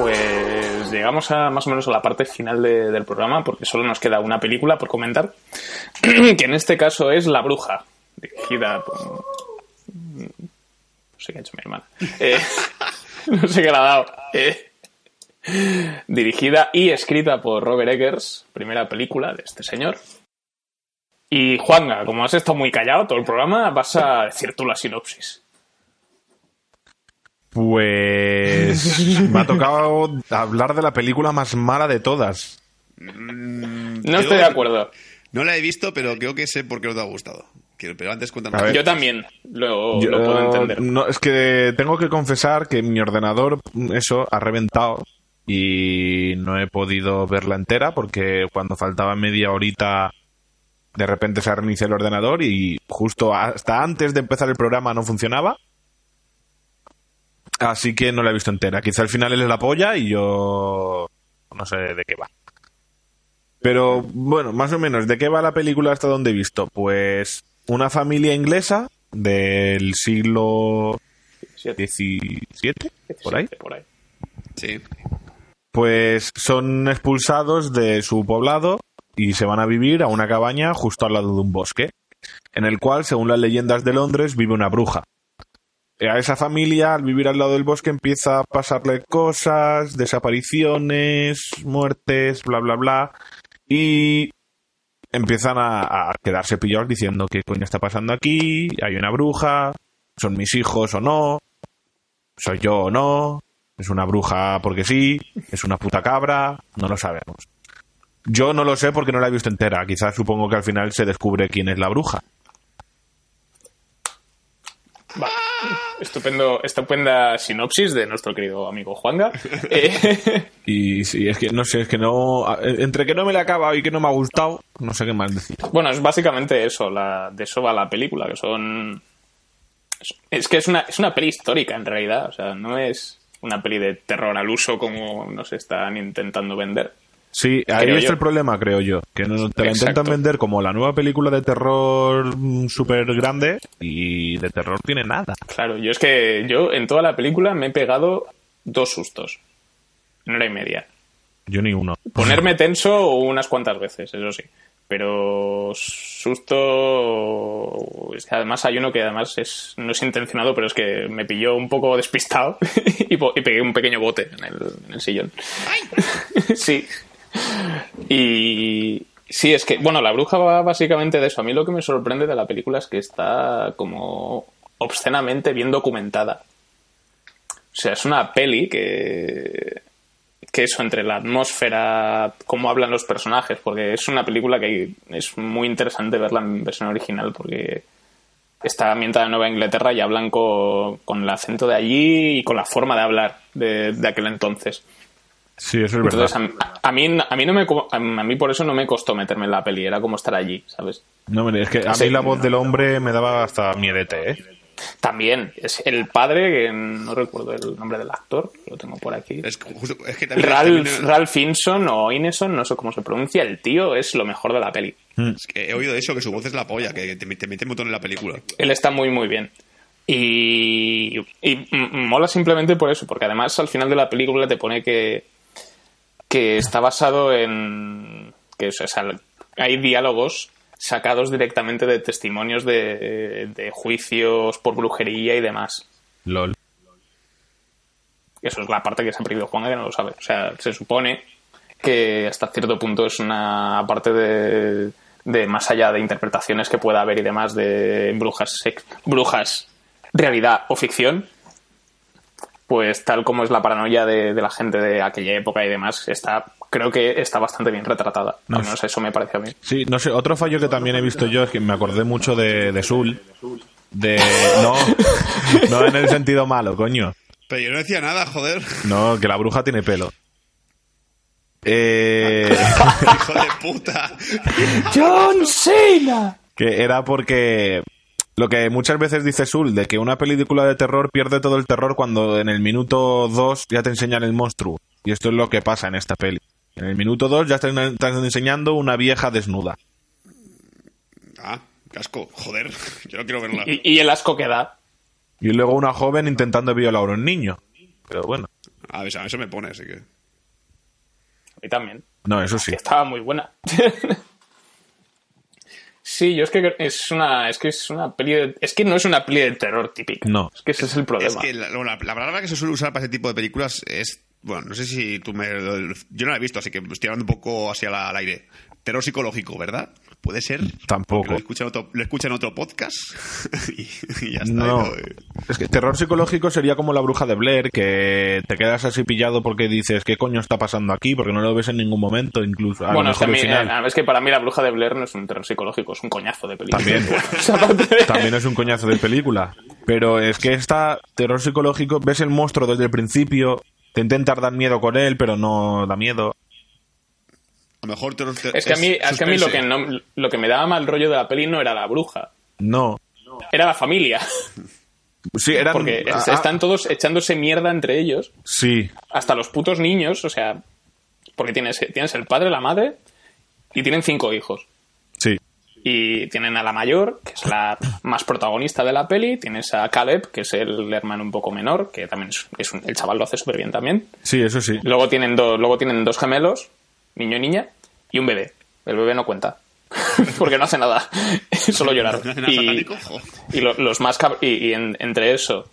Pues llegamos a más o menos a la parte final de- del programa, porque solo nos queda una película por comentar, [clears throat] que en este caso es La Bruja, dirigida por... No sé qué ha hecho mi hermana. Eh, [laughs] no sé qué le ha dado. Eh, dirigida y escrita por Robert Eggers, primera película de este señor. Y Juanga, como has estado muy callado todo el programa, vas a decir tú la sinopsis. Pues [laughs] me ha tocado hablar de la película más mala de todas. No Yo- estoy de acuerdo. No la he visto, pero creo que sé por qué no te ha gustado. Pero antes ver. Yo también lo, Yo- lo puedo entender. No, es que tengo que confesar que mi ordenador, eso, ha reventado y no he podido verla entera porque cuando faltaba media horita de repente se reinició el ordenador y justo hasta antes de empezar el programa no funcionaba. Así que no la he visto entera. Quizá al final él es la polla y yo no sé de qué va. Pero bueno, más o menos, ¿de qué va la película hasta donde he visto? Pues una familia inglesa del siglo XVII, por ahí. Por ahí. Sí. Pues son expulsados de su poblado y se van a vivir a una cabaña justo al lado de un bosque, en el cual, según las leyendas de Londres, vive una bruja. A esa familia, al vivir al lado del bosque, empieza a pasarle cosas, desapariciones, muertes, bla, bla, bla, y empiezan a, a quedarse pillados diciendo qué coño está pasando aquí, hay una bruja, son mis hijos o no, soy yo o no, es una bruja porque sí, es una puta cabra, no lo sabemos. Yo no lo sé porque no la he visto entera. Quizás supongo que al final se descubre quién es la bruja. Estupendo, estupenda sinopsis de nuestro querido amigo Juanga. [laughs] Eh, [laughs] Y sí, es que no sé, es que no. Entre que no me la acaba y que no me ha gustado, no sé qué más decir. bueno, es básicamente eso, la, de eso va la película, que son... es- Es que es una, es una peli histórica en realidad, o sea, no es una peli de terror al uso como nos están intentando vender. Sí, ahí Creo está yo. el problema, creo yo. Que no, te la intentan vender como la nueva película de terror súper grande y de terror tiene nada. Claro, yo es que yo en toda la película me he pegado dos sustos. Una hora y media. Yo ni uno. Ponerme [laughs] tenso unas cuantas veces, eso sí. Pero susto. es que además hay uno que además es, no es intencionado, pero es que me pilló un poco despistado [laughs] y, po- y pegué un pequeño bote en el, en el sillón. [laughs] sí. [laughs] Y. Sí, es que, bueno, la bruja va básicamente de eso. A mí lo que me sorprende de la película es que está como obscenamente bien documentada. O sea, es una peli que que eso entre la atmósfera, cómo hablan los personajes, porque es una película que es muy interesante verla en versión original porque está ambientada en Nueva Inglaterra y hablan co- con, el acento de allí y con la forma de hablar de aquel entonces. Sí, eso es verdad. Entonces, a, a mí, a, mí no me, a mí por eso no me costó meterme en la peli, era como estar allí, ¿sabes? No, hombre, es que a Sí. mí la voz del hombre me daba hasta miedete, ¿eh? También, es el padre, que no recuerdo el nombre del actor, lo tengo por aquí. Es, que justo- es que también, Ralph, también- Ralph Finson o Ineson, no sé cómo se pronuncia, el tío es lo mejor de la peli. es que he oído eso, que su voz es la polla, que te, te mete un montón en la película. Él está muy, muy bien. Y, y mola simplemente por eso, porque además al final de la película te pone que, que está basado en. que o sea, hay diálogos sacados directamente de testimonios de, de juicios por brujería y demás. LOL. Eso es la parte que se ha perdido Juan que no lo sabe. O sea, se supone que hasta cierto punto es una parte de, de más allá de interpretaciones que pueda haber y demás de brujas, brujas, realidad o ficción. Pues tal como es la paranoia de, de la gente de aquella época y demás, está, creo que está bastante bien retratada. No Al menos eso me parece a mí. Sí, no sé, otro fallo que también he visto yo es que me acordé mucho de, de Sul. De. No, [laughs] no en el sentido malo, coño. Pero yo no decía nada, joder. No, que la bruja tiene pelo. [laughs] Eh, Hijo de puta. [laughs] ¡John Cena! que era porque lo que muchas veces dice Sul, de que una película de terror pierde todo el terror cuando en el minuto 2 ya te enseñan el monstruo. Y esto es lo que pasa en esta peli. En el minuto 2 ya están, están enseñando una vieja desnuda. Ah, casco, joder. [laughs] Yo no quiero verla. Y, y el asco que da. Y luego una joven intentando violar a un niño. Pero bueno, A ver, a eso me pone, así que. A mí también. no, eso sí. que estaba muy buena. [laughs] sí, yo es que es una, es que es una peli de- es que no es una peli de terror típica. No. Es que ese es el problema. Es que la, la- la palabra que se suele usar para ese tipo de películas es. Bueno, no sé si tú me. Yo no la he visto, así que estoy hablando un poco hacia la- al aire. Terror psicológico, ¿verdad? Puede ser. Tampoco. Lo escucha en otro, lo escucha en otro podcast. [laughs] y, y ya está. No, ¿no? es que terror psicológico sería como la bruja de Blair, que te quedas así pillado porque dices, ¿qué coño está pasando aquí? Porque no lo ves en ningún momento, incluso. A lo bueno, es que, a mejor mí- final. eh, es que para mí la bruja de Blair no es un terror psicológico, es un coñazo de película. También. [laughs] También es un coñazo de película. Pero es que esta terror psicológico, ves el monstruo desde el principio, Te intentas dar miedo con él, pero no da miedo. Lo mejor te, te- Es que a mí, es que a mí lo, que no- lo que me daba mal rollo de la peli no era la bruja, No. era la familia. Sí, eran. Porque ah, es- están todos echándose mierda entre ellos, Sí, hasta los putos niños, o sea, porque tienes, tienes el padre, la madre, y tienen cinco hijos. sí. Y tienen a la mayor, que es la más protagonista de la peli, tienes a Caleb, que es el hermano un poco menor, que también es, es un- el chaval lo hace súper bien también. Sí, eso sí. Luego tienen, dos luego tienen dos gemelos, niño y niña, y un bebé. El bebé no cuenta, [laughs] porque no hace nada, [laughs] solo llorar. ¿No hace nada Y, lo- los más cab- y, y en- entre eso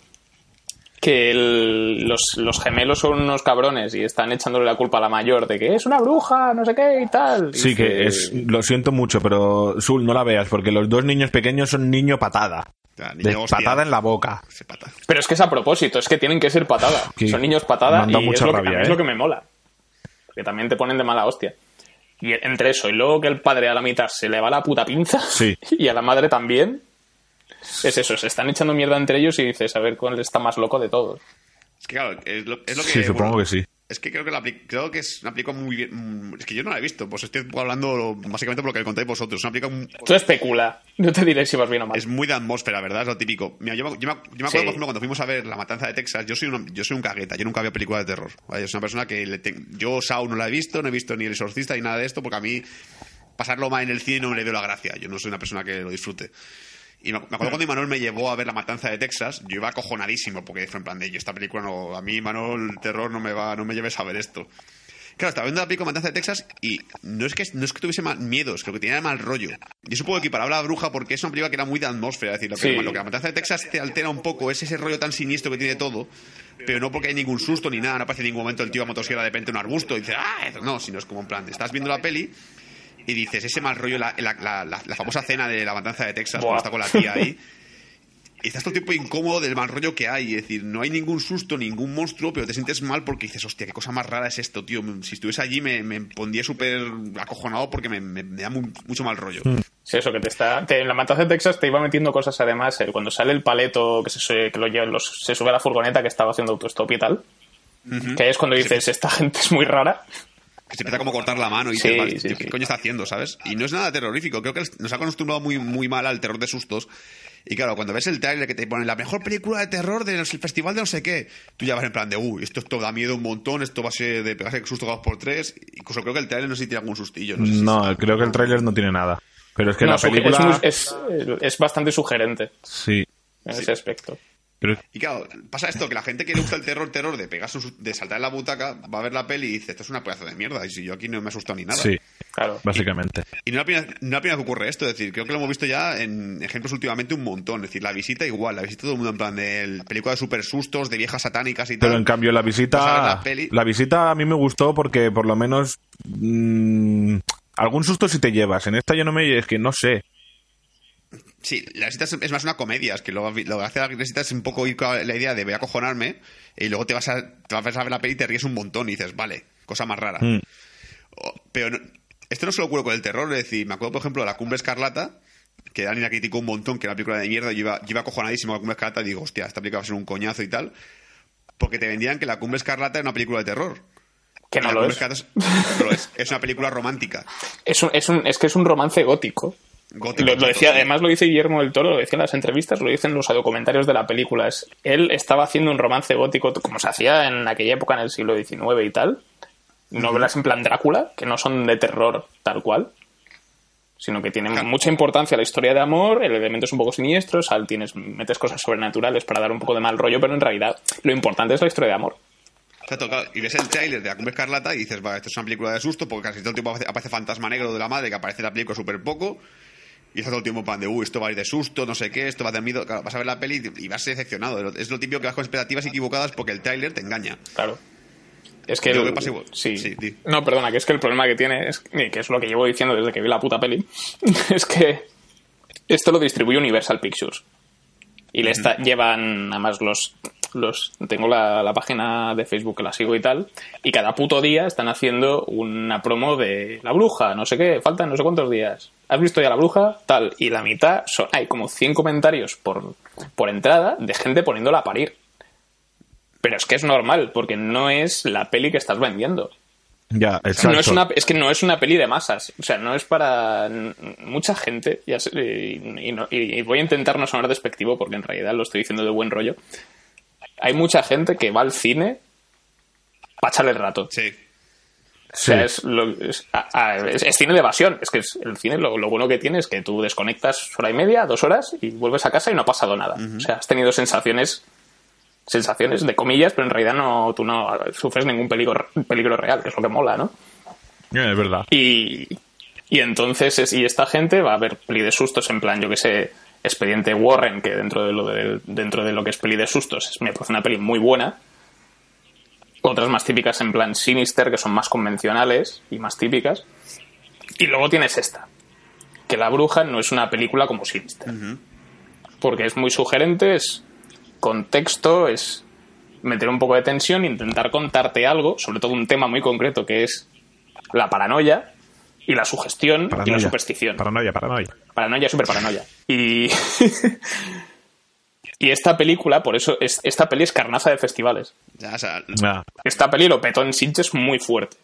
que el- los, los gemelos son unos cabrones y están echándole la culpa a la mayor de que es una bruja, no sé qué y tal. Y Sí, que es. Lo siento mucho, pero Sul, no la veas, porque los dos niños pequeños son niño patada. Niño De patada en la boca. Pero es que es a propósito, es que tienen que ser patada. Son niños patada y mucha es, lo que, rabia, es ¿eh? lo que me mola. Que también te ponen de mala hostia. Y entre eso y luego que el padre a la mitad se le va la puta pinza Sí. [laughs] y a la madre también. Es eso, se están echando mierda entre ellos y dices, a ver cuál está más loco de todos. Es que claro, es lo, es lo que. Sí, supongo bueno, que sí. Es que creo que, la, apli- creo que es una película muy bien. mm, Es que yo no la he visto, pues estoy hablando básicamente por lo que contáis vosotros. Una película muy- Tú especula, no te diré si vas bien o mal. Es muy de atmósfera, ¿verdad? Es lo típico. Mira, yo, me- yo acuerdo, Sí. por ejemplo, cuando fuimos a ver La Matanza de Texas, yo soy, un, yo soy un cagueta, yo nunca había película de terror. ¿vale? Yo soy una persona que le te- yo Saw no la he visto, no he visto ni El Exorcista ni nada de esto, porque a mí pasarlo mal en el cine no me le veo la gracia. Yo no soy una persona que lo disfrute. Y me, acuerdo cuando Imanol me llevó a ver La Matanza de Texas, yo iba acojonadísimo, porque fue en plan de, yo esta película no, a mí, Imanol, el terror no me va, no me lleves a ver esto. Claro, estaba viendo la película Matanza de Texas y no es que, no es que tuviese mal miedos, creo que tenía mal rollo. Y eso puedo equiparable a la bruja porque es una película que era muy de atmósfera. Es decir, lo que, Sí. lo que la Matanza de Texas te altera un poco es ese rollo tan siniestro que tiene todo, pero no porque hay ningún susto ni nada, no aparece en ningún momento el tío a motosierra de repente en un arbusto y dice, ¡ah! No, sino es como en plan, estás viendo la peli y dices, ese mal rollo, la, la, la- la- famosa cena de la Matanza de Texas, Buah. cuando está con la tía ahí. [laughs] Y estás todo el tiempo incómodo del mal rollo que hay. Es decir, no hay ningún susto, ningún monstruo, pero te sientes mal porque dices, hostia, qué cosa más rara es esto, tío. Si estuviese allí me, me pondría súper acojonado porque me, me- me da mu- mucho mal rollo. Sí, eso que te está. te- en la matanza de Texas te iba metiendo cosas además. el- cuando sale el paleto que, se, que lo lleva, los- se sube a la furgoneta que estaba haciendo autostop y tal. Que es cuando dices, esta gente es muy rara. Que se empieza como a cortar la mano y Sí, dices, "Vale, sí, tío, sí. ¿qué coño está haciendo, sabes? Y no es nada terrorífico. Creo que nos ha acostumbrado muy, muy mal al terror de sustos. Y claro, cuando ves el trailer que te pone la mejor película de terror del festival de no sé qué, tú ya vas en plan de, uy, esto, esto da miedo un montón, esto va a ser de pegarse susto dos por tres. Incluso creo que el trailer no sé si tiene algún sustillo. No, sé si- No, creo que el tráiler no tiene nada. Pero es que No, la película. es- es bastante sugerente Sí. en ese aspecto. Pero- Y claro, pasa esto, que la gente que le gusta el terror, terror, de pegarse de saltar en la butaca, va a ver la peli y dice, esto es una pedazo de mierda. Y si yo aquí no me he asustado ni nada. Sí, Claro. básicamente. Y no es la primera, no la primera vez que ocurre esto, es decir, creo que lo hemos visto ya en ejemplos últimamente un montón. Es decir, la visita igual, la visita todo el mundo en plan de película de super sustos, de viejas satánicas y tal. Pero en cambio la visita la peli. la visita a mí me gustó porque por lo menos mm, algún susto si te llevas. En esta yo no me es que no sé. Sí, la visita es, más una comedia, es que lo, lo que hace la visita es un poco ir con la idea de voy a acojonarme y luego te vas a, te vas a ver la peli y te ríes un montón y dices, vale, cosa más rara. Mm. O- Pero no- esto no solo ocurre con el terror, es decir, me acuerdo por ejemplo de La Cumbre Escarlata, que Dani la criticó un montón, que era una película de mierda, y yo iba, yo iba acojonadísimo a La Cumbre Escarlata y digo, hostia, esta película va a ser un coñazo y tal, porque te vendían que La Cumbre Escarlata era una película de terror. Que no La lo Cumbre es. Escarlata es, no lo es, es una película romántica. Es, un- es, un- es que es un romance gótico. Gótico, Lo, lo decía, además lo dice Guillermo del Toro, lo decía en las entrevistas, lo dicen los documentarios de la película. Es, él estaba haciendo un romance gótico como se hacía en aquella época en el siglo XIX y tal. Novelas en plan Drácula, que no son de terror tal cual, sino que tienen Claro. mucha importancia la historia de amor, el elemento es un poco siniestro, sal, tienes, metes cosas sobrenaturales para dar un poco de mal rollo, pero en realidad lo importante es la historia de amor. Exacto, claro, y ves el tráiler de La Cumbre Escarlata y dices, va, esto es una película de susto porque casi todo el tiempo aparece, aparece Fantasma Negro de la Madre, que aparece en la película súper poco, y está todo el tiempo en plan de, uy, esto va a ir de susto, no sé qué, esto va a dar miedo. Claro, vas a ver la peli y vas decepcionado. Es lo típico que vas con expectativas equivocadas porque el tráiler te engaña. Claro. Es que. Yo el- que sí. Sí. No, perdona, que es que el problema que tiene es. Que es lo que llevo diciendo desde que vi la puta peli. [laughs] es que. Esto lo distribuye Universal Pictures. Y le está, llevan, además, los. Los tengo la, la página de Facebook que la sigo y tal. Y cada puto día están haciendo una promo de la bruja, no sé qué, faltan no sé cuántos días. ¿Has visto ya la bruja? Tal. Y la mitad son. Hay como 100 comentarios por, por entrada de gente poniéndola a parir. Pero es que es normal, porque no es la peli que estás vendiendo. Ya, exacto. No es, una, es que no es una peli de masas. O sea, no es para mucha gente. Ya sé, y, y no- y voy a intentar no sonar despectivo porque en realidad lo estoy diciendo de buen rollo. Hay mucha gente que va al cine para echarle el rato. Sí. O sea, Sí. es, lo- es- a- a- es- es cine de evasión. Es que es- el cine lo, lo bueno que tiene es que tú desconectas hora y media, dos horas y vuelves a casa y no ha pasado nada. O sea, has tenido sensaciones sensaciones de comillas, pero en realidad no tú no sufres ningún peligro, peligro real, que es lo que mola, ¿no? Es verdad. Y, y entonces, es- y esta gente va a ver peli de sustos en plan, yo que sé, Expediente Warren, que dentro de lo, de, dentro de lo que es peli de sustos es- me parece una peli muy buena. Otras más típicas en plan Sinister, que son más convencionales y más típicas. Y luego tienes esta, que La Bruja no es una película como Sinister. Porque es muy sugerente, es contexto, es meter un poco de tensión, intentar contarte algo, sobre todo un tema muy concreto que es la paranoia y la sugestión y la superstición. Paranoia, paranoia. Paranoia, super paranoia. Y. [laughs] y esta película, por eso, es, esta peli es carnaza de festivales. Ya, o sea, Esta peli lo petó en Sitges muy fuerte.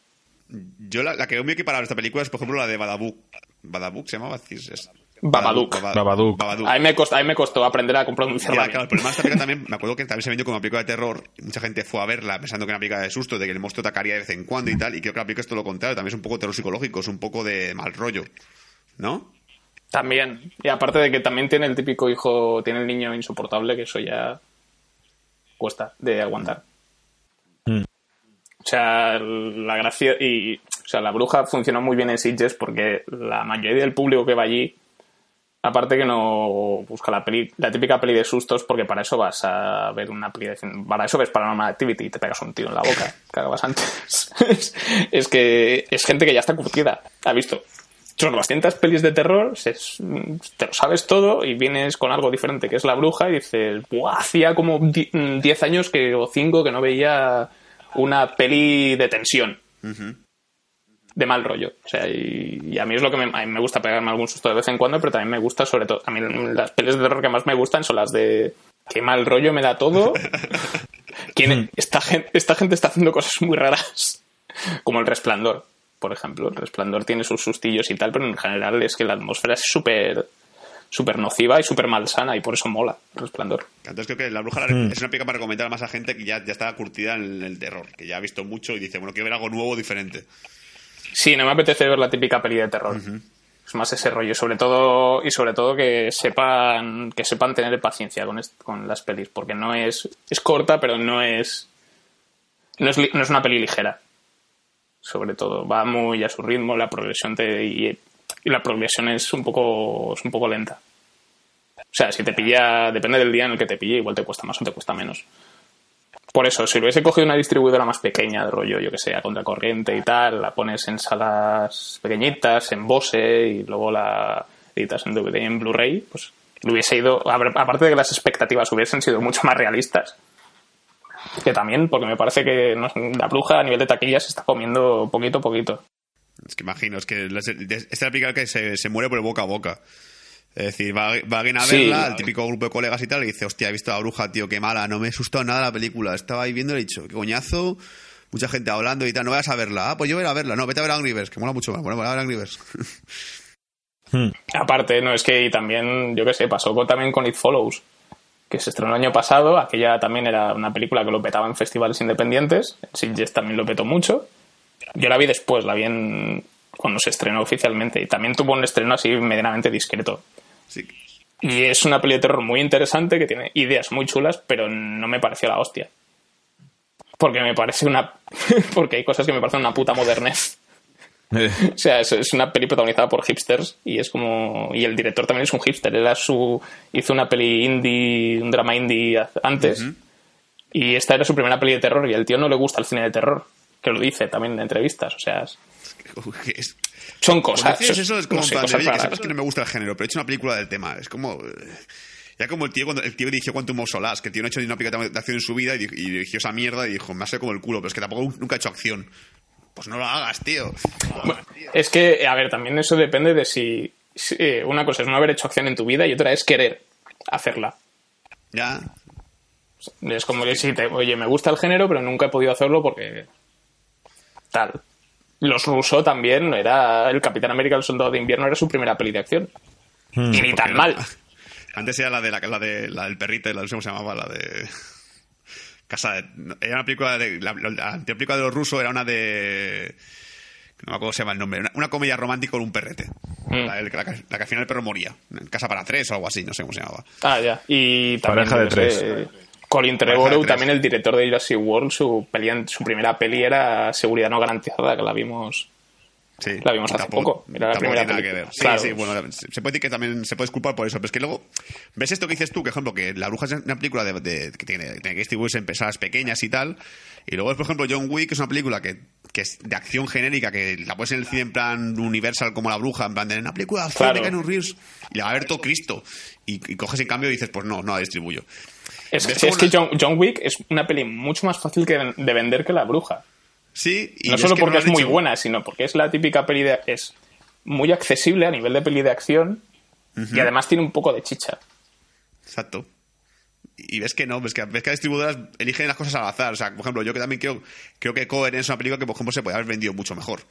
yo la, la que veo muy equiparada a esta película es, por ejemplo, la de Badabook. ¿Badabook se llamaba? Es- Babadook. Baba- Babadook. Babadook. A mí me costó, a mí me costó aprender a pronunciarla claro, el problema de esta película [laughs] también, me acuerdo que también se vendió como una película de terror. Mucha gente fue a verla pensando que era una película de susto, de que el monstruo atacaría de vez en cuando y tal. Y creo que la película es todo lo contrario, también es un poco terror psicológico, es un poco de mal rollo. ¿No? También. Y aparte de que también tiene el típico hijo, tiene el niño insoportable, que eso ya cuesta de aguantar. Mm. O sea, la gracia y o sea, la bruja funcionó muy bien en Sitges porque la mayoría del público que va allí, aparte que no busca la peli, la típica peli de sustos, porque para eso vas a ver una peli de para eso ves Paranormal Activity y te pegas un tiro en la boca, que acabas antes. [laughs] es, que es gente que ya está curtida, ha visto son 200 pelis de terror, te lo sabes todo y vienes con algo diferente que es la bruja y dices, "Buah, hacía como di- 10 años que, o 5 que no veía una peli de tensión. De mal rollo. O sea, y, y a mí es lo que me, a mí me gusta pegarme algún susto de vez en cuando, pero también me gusta, sobre todo, a mí las pelis de terror que más me gustan son las de qué mal rollo me da todo. [laughs] ¿Quién- esta, gente, esta gente está haciendo cosas muy raras. Como el resplandor, por ejemplo. El resplandor tiene sus sustillos y tal, pero en general es que la atmósfera es súper súper nociva y súper malsana y por eso mola el resplandor. Entonces creo que La Bruja Mm. es una película para recomendar a más a gente que ya, ya está curtida en el terror, que ya ha visto mucho y dice, bueno, quiero ver algo nuevo, diferente. Sí, no me apetece ver la típica peli de terror. Es más ese rollo, sobre todo y sobre todo que sepan que sepan tener paciencia con, con las pelis, porque no es es corta, pero no es no es, no es una peli ligera. Sobre todo va muy a su ritmo, la progresión te, y, y la progresión es un poco es un poco lenta. O sea, si te pilla, depende del día en el que te pille, igual te cuesta más o te cuesta menos. Por eso, si lo hubiese cogido una distribuidora más pequeña, de rollo, yo que sé, a contracorriente y tal, la pones en salas pequeñitas, en Bose, y luego la editas en DVD en Blu-ray, pues le hubiese ido, aparte de que las expectativas hubiesen sido mucho más realistas, que también, porque me parece que la bruja a nivel de taquilla se está comiendo poquito a poquito. Es que imagino, es que esta es que se, se muere por boca a boca. Es decir, va, va alguien a Sí. verla, el típico grupo de colegas y tal, y dice, hostia, he visto a la bruja, tío, qué mala, no me he asustado nada la película. Estaba ahí viendo y he dicho, qué coñazo, mucha gente hablando y tal, no vayas a verla. Ah, pues yo voy a ir a verla. No, vete a ver Angry Birds, que mola mucho más. Bueno, voy a ver Angry Birds. [laughs] Hmm. Aparte, no, es que y también, yo qué sé, pasó con- también con It Follows, que se estrenó el año pasado. Aquella también era una película que lo petaba en festivales independientes. En Sitges también lo petó mucho. Yo la vi después, la vi en- cuando se estrenó oficialmente. Y también tuvo un estreno así medianamente discreto. Sí. Y es una peli de terror muy interesante que tiene ideas muy chulas, pero no me pareció la hostia. Porque me parece una. [laughs] porque hay cosas que me parecen una puta modernez. Eh, O sea, es, es una peli protagonizada por hipsters y es como. Y el director también es un hipster. Era su. Hizo una peli indie, un drama indie antes. Y esta era su primera peli de terror y al tío no le gusta el cine de terror. Que lo dice también en entrevistas. O sea, es- Es- son cosas. eso es como no sé, plan cosas que sepas que no me gusta el género, pero he hecho una película del tema. Es como... Ya como el tío cuando el tío dirigió Quantum of Solace, que el tío no ha hecho ni una película de acción en su vida y, y dirigió esa mierda y dijo, me hace como el culo, pero es que tampoco nunca ha hecho acción. Pues no lo hagas, tío. Bueno, es que, a ver, también eso depende de si, si- eh, una cosa es no haber hecho acción en tu vida y otra es querer hacerla. Ya. Es como que sí, te- oye, me gusta el género, pero nunca he podido hacerlo porque tal. Los rusos también, era el Capitán América el Soldado de Invierno era su primera peli de acción. y ni tan mal. era- Antes era la de la, la de la del perrito, la no sé cómo se llamaba, la de [laughs] Casa de, no, era una película de la, la- la película de los rusos era una de no me acuerdo cómo se llama el nombre, una, una comedia romántica con un perrete. Mm. La, la que- la que al final el perro moría. En Casa para tres o algo así, no sé cómo se llamaba. Ah, ya. Y también, Pareja de qué tres. sé, Colin Trevorrow, también el director de Jurassic World, su, peli, su primera peli era Seguridad no garantizada, que la vimos Sí, La vimos hace poco, era la tampoco primera tiene nada que ver. Sí, Claro. sí, bueno, se puede decir que también se puede disculpar por eso, pero es que luego ves esto que dices tú, que ejemplo, que La Bruja es una película de, de- que tiene, tiene que distribuirse en pesadas pequeñas y tal, y luego, por ejemplo, John Wick es una película que, que es de acción genérica, que la puedes en el cine en plan universal como La Bruja, en plan de una película de Claro. de Keanu Reeves, y la va a ver todo Cristo, y, y coges en cambio y dices, pues no, no la distribuyo. Es, ¿Ves sí, es que John, John Wick es una peli mucho más fácil que de vender que La Bruja. Sí, y no solo que porque es muy buena, sino porque es la típica peli de... Es muy accesible a nivel de peli de acción y además tiene un poco de chicha. Exacto. Y ves que no, ves que, ves que las distribuidoras eligen las cosas al azar. O sea, por ejemplo, yo que también creo, creo que Cohen es una película que, por ejemplo, se puede haber vendido mucho mejor.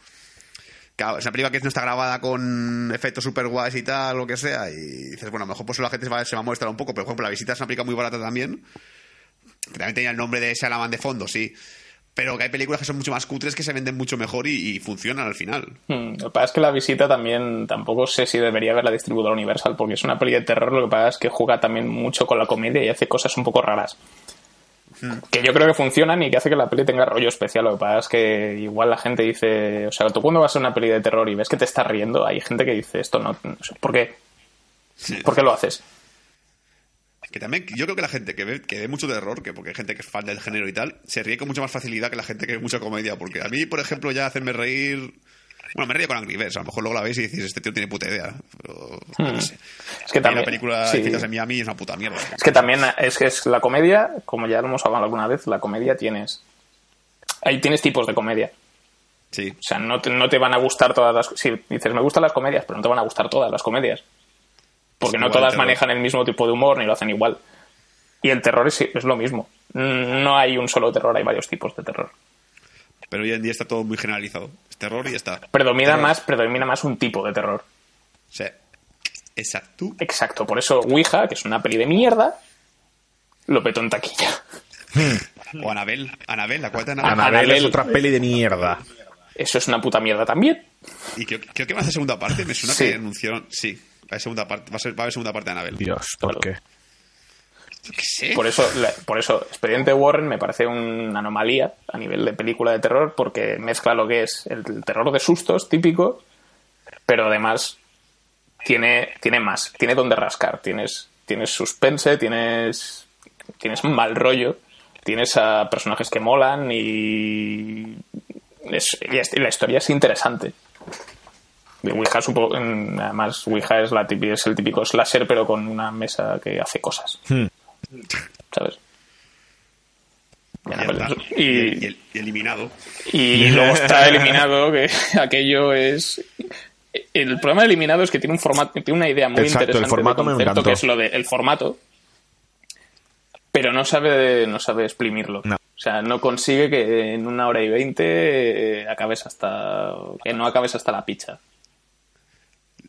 Es una película que no está grabada con efectos super guays y tal, lo que sea, y dices, bueno, a lo mejor pues la gente se va, se va a molestar un poco, pero por ejemplo, La Visita es una película muy barata también, que también tenía el nombre de Salaman de fondo, sí, pero que hay películas que son mucho más cutres que se venden mucho mejor y, funcionan al final. Hmm, Lo que pasa es que la visita también tampoco sé si debería ver la distribuidora Universal porque es una peli de terror. Lo que pasa es que juega también mucho con la comedia y hace cosas un poco raras. Que yo creo que funcionan y que hace que la peli tenga rollo especial. Lo que pasa es que igual la gente dice, o sea, tú cuando vas a una peli de terror y ves que te estás riendo, hay gente que dice esto no, no sé, ¿por qué? ¿Por qué lo haces? Que también, yo creo que la gente que ve, que ve mucho terror, que porque hay gente que es fan del género y tal, se ríe con mucha más facilidad que la gente que ve mucha comedia. Porque a mí, por ejemplo, ya hacerme reír. Bueno, me río con Angry Birds. A lo mejor luego la veis y dices, este tío tiene puta idea. Pero, no sé. Hmm. Es que también- la película sí. en Miami es una puta mierda. Es que también es que es la comedia, como ya lo hemos hablado alguna vez, la comedia tienes. Ahí tienes tipos de comedia. Sí. O sea, no te, no te van a gustar todas las... Si dices, me gustan las comedias, pero no te van a gustar todas las comedias. Porque no todas manejan el mismo tipo de humor ni lo hacen igual. Y el terror es, es lo mismo. No hay un solo terror, hay varios tipos de terror. Pero hoy en día está todo muy generalizado. Terror y ya está. Predomina Terror. más, predomina más un tipo de terror. O sea, exacto. Exacto. Por eso Ouija, que es una peli de mierda, lo petó en taquilla. O Anabel. Anabel, la cuarta de Anabel. Anabel es otra peli de mierda. Eso es una puta mierda también. Y creo, creo que va a ser segunda parte. Me suena Sí. que anunciaron. Sí, va a haber segunda parte, va a, ser, va a haber segunda parte de Anabel. Dios, ¿por qué? Por eso, la- por eso, Expediente Warren me parece una anomalía a nivel de película de terror, porque mezcla lo que es el terror de sustos típico, pero además tiene, tiene más, tiene donde rascar, tienes, tienes suspense, tienes, tienes un mal rollo, tienes a personajes que molan y, es- y es- y la historia es interesante. Ouija, supo- en- además, Ouija es, la típica, es el típico slasher, pero con una mesa que hace cosas. Hmm. ¿Sabes? Y, Ya, ya está. y- Y- y el- y eliminado. y [laughs] luego está eliminado, que [laughs] aquello es... El problema de eliminado es que tiene un formato, tiene una idea muy Exacto, el interesante formato de me concepto, que es lo del formato, pero no sabe, no sabe exprimirlo. No. O sea, no consigue que en una hora y veinte eh, acabes hasta... que no acabes hasta la picha.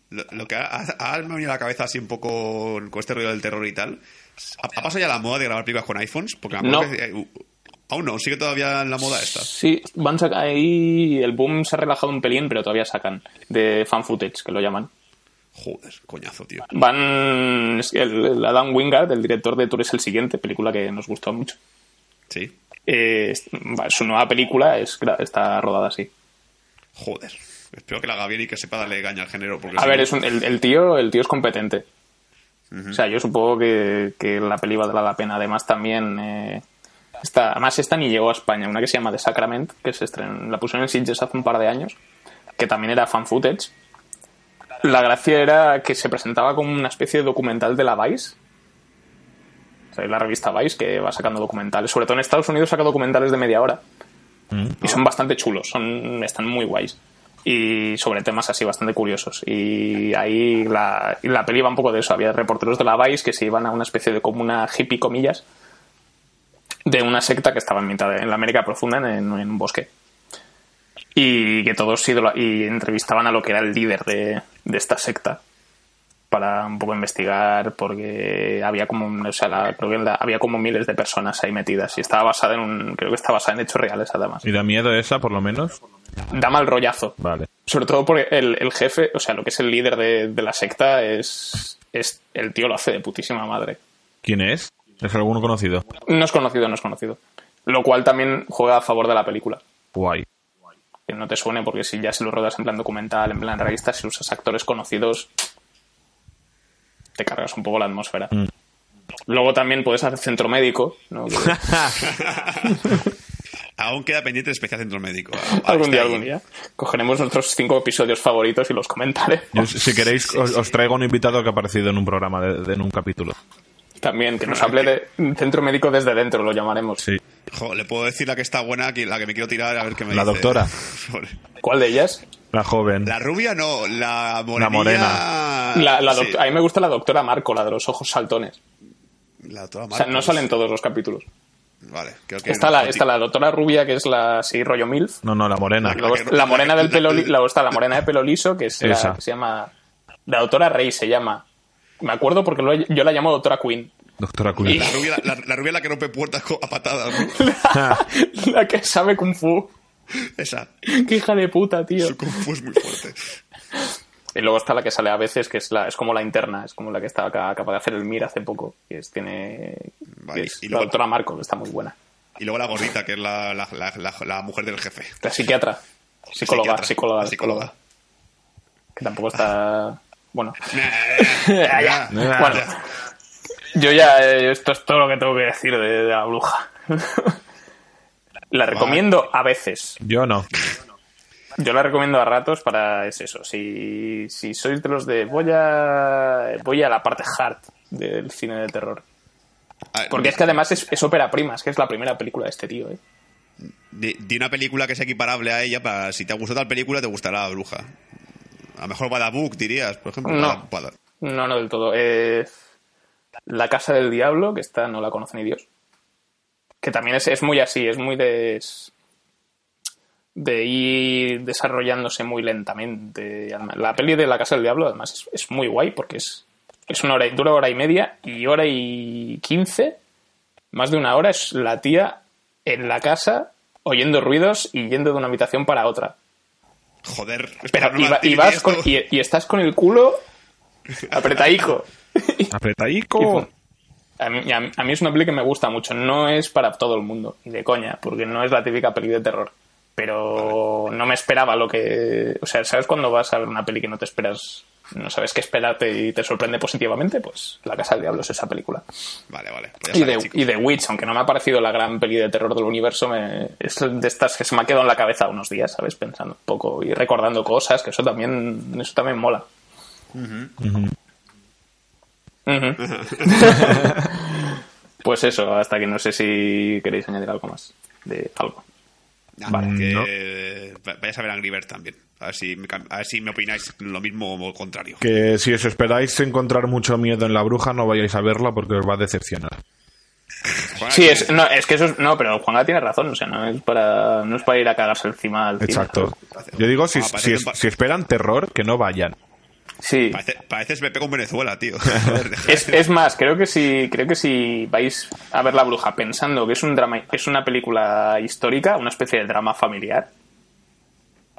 Lo, lo que ha, ha- ha- me ha venido a la cabeza así un poco con este rollo del terror y tal. ¿Ha, pasado ya la moda de grabar películas con iPhones? Porque No. que, eh, uh, aún no, sigue todavía en la moda esta. Sí, van saca- ahí el boom se ha relajado un pelín, pero todavía sacan de fan footage, que lo llaman. Joder, coñazo, tío. Van. es que El, el Adam Wingard, el director de Tú eres el siguiente, película que nos gustó mucho. Sí. Eh, es- su nueva película es, está rodada así. Joder. Espero que la haga bien y que sepa darle gaña al género. Porque A si ver, no- es un- el, el tío, el tío es competente. O sea, yo supongo que, que la peli valdrá la pena. Además, también. eh, esta, además, esta ni llegó a España. Una que se llama The Sacrament, que se estrenó, la pusieron en Sitges hace un par de años, que también era fan footage. La gracia era que se presentaba como una especie de documental de la Vice. O sea, la revista Vice que va sacando documentales. Sobre todo en Estados Unidos saca documentales de media hora. Y son bastante chulos, son, están muy guays. Y sobre temas así bastante curiosos. Y ahí la, la peli va un poco de eso. Había reporteros de la Vice que se iban a una especie de comuna hippie, comillas, de una secta que estaba en mitad de en la América profunda, en, un bosque. Y que todos y entrevistaban a lo que era el líder de, de esta secta para un poco investigar porque había como o sea, había como miles de personas ahí metidas y estaba basada en un creo que está basada en hechos reales además ¿Y da miedo esa, por lo menos? Da mal rollazo Vale. sobre todo porque el, el jefe o sea lo que es el líder de, de la secta es es el tío lo hace de putísima madre ¿Quién es? ¿Es alguno conocido? no es conocido no es conocido lo cual también juega a favor de la película Guay. que no te suene porque si ya se lo rodas en plan documental, en plan revista, si usas actores conocidos, te cargas un poco la atmósfera. Mm. Luego también puedes hacer centro médico, ¿no? [laughs] [laughs] [laughs] Aún queda pendiente el especial centro médico. [laughs] algún día, ahí. algún día. Cogeremos nuestros cinco episodios favoritos y los comentaré. Yo, si queréis, os, os traigo un invitado que ha aparecido en un programa, de, de- en un capítulo. También, que nos hable de centro médico desde dentro, lo llamaremos. Sí. Jo, le puedo decir la que está buena, la que me quiero tirar, a ver qué me La dice. doctora. [laughs] ¿Cuál de ellas? La joven. La rubia no, la morenilla... morena. La, la sí. doct- A mí me gusta la doctora Marco, la de los ojos saltones. La doctora O sea, no salen todos los capítulos. Vale, creo que... Está la, está la doctora rubia, que es la así rollo MILF. No, no, la morena. Luego la morena del pelo, li- luego está la morena de pelo liso, que es la Esa. que se llama. La doctora Rey se llama. Me acuerdo porque lo- yo la llamo doctora Queen. Doctora Y- Queen. La rubia, la, la rubia la que rompe puertas a patadas, ¿no? [laughs] la que sabe Kung Fu. Esa. Qué hija de puta, tío. Su kung fu es muy fuerte. Y luego está la que sale a veces, que es la es como la interna, es como la que estaba ca- capaz de hacer el MIR hace poco. Que es, tiene. Vale, que es y la luego- doctora Marco, que está muy buena. Y luego la gordita, que es la, la, la, la- la mujer del jefe. La psiquiatra. Psicóloga, Psiquiatra. psicóloga, La psicóloga. Que tampoco está. Bueno. [laughs] [laughs] Bueno, yo ya, eh, esto es todo lo que tengo que decir de, de la bruja. [laughs] la recomiendo a veces. Yo no. Yo la recomiendo a ratos para, es eso, si, si sois de los de voy a, voy a la parte hard del cine de terror. A ver, Porque es que además es, es ópera prima, es que es la primera película de este tío, ¿eh? Di, di una película que sea equiparable a ella para si te ha gustado tal película te gustará la bruja. A lo mejor Badabook dirías, por ejemplo. No. No, no del todo. Eh, la Casa del Diablo, que esta no la conoce ni Dios. Que también es, es muy así, es muy de. de ir desarrollándose muy lentamente. La peli de La Casa del Diablo, además, es, es muy guay porque es, es una hora, y- dura hora y media y hora y quince, más de una hora, es la tía en la casa oyendo ruidos y yendo de una habitación para otra. Joder. Pero, espera, y, va- y vas con- y- y estás con el culo [laughs] apretadico. Apretaico. A mí, a, a mí es una peli que me gusta mucho. No es para todo el mundo, y de coña, porque no es la típica peli de terror. Pero no me esperaba lo que. O sea, ¿sabes cuando vas a ver una peli que no te esperas, no sabes qué esperarte y te sorprende positivamente? Pues La Casa del Diablo es esa película. Vale, vale. Pues Y sabes, de, chicos. y The Witch, aunque no me ha parecido la gran peli de terror del universo, me- es de estas que se me ha quedado en la cabeza unos días, ¿sabes? Pensando un poco y recordando cosas, que eso también, eso también mola. [laughs] Pues eso, hasta que no sé si queréis añadir algo más de algo. Nah, Vale. que No. vayáis a ver Angry Birds también. A ver, si me, cam- a ver si me opináis lo mismo o lo contrario. Que si os esperáis encontrar mucho miedo en la bruja, no vayáis a verla porque os va a decepcionar. Sí, es, no, es que eso es, no, pero Juanga tiene razón, o sea, no es para, no es para ir a cagarse encima al cine. Exacto. Yo digo, si, Ah, si, pa- si esperan terror, que no vayan. Sí. Parece, pareces Pepe con Venezuela, tío. [laughs] Es, es más, creo que si creo que si vais a ver La Bruja pensando que es un drama, es una película histórica, una especie de drama familiar,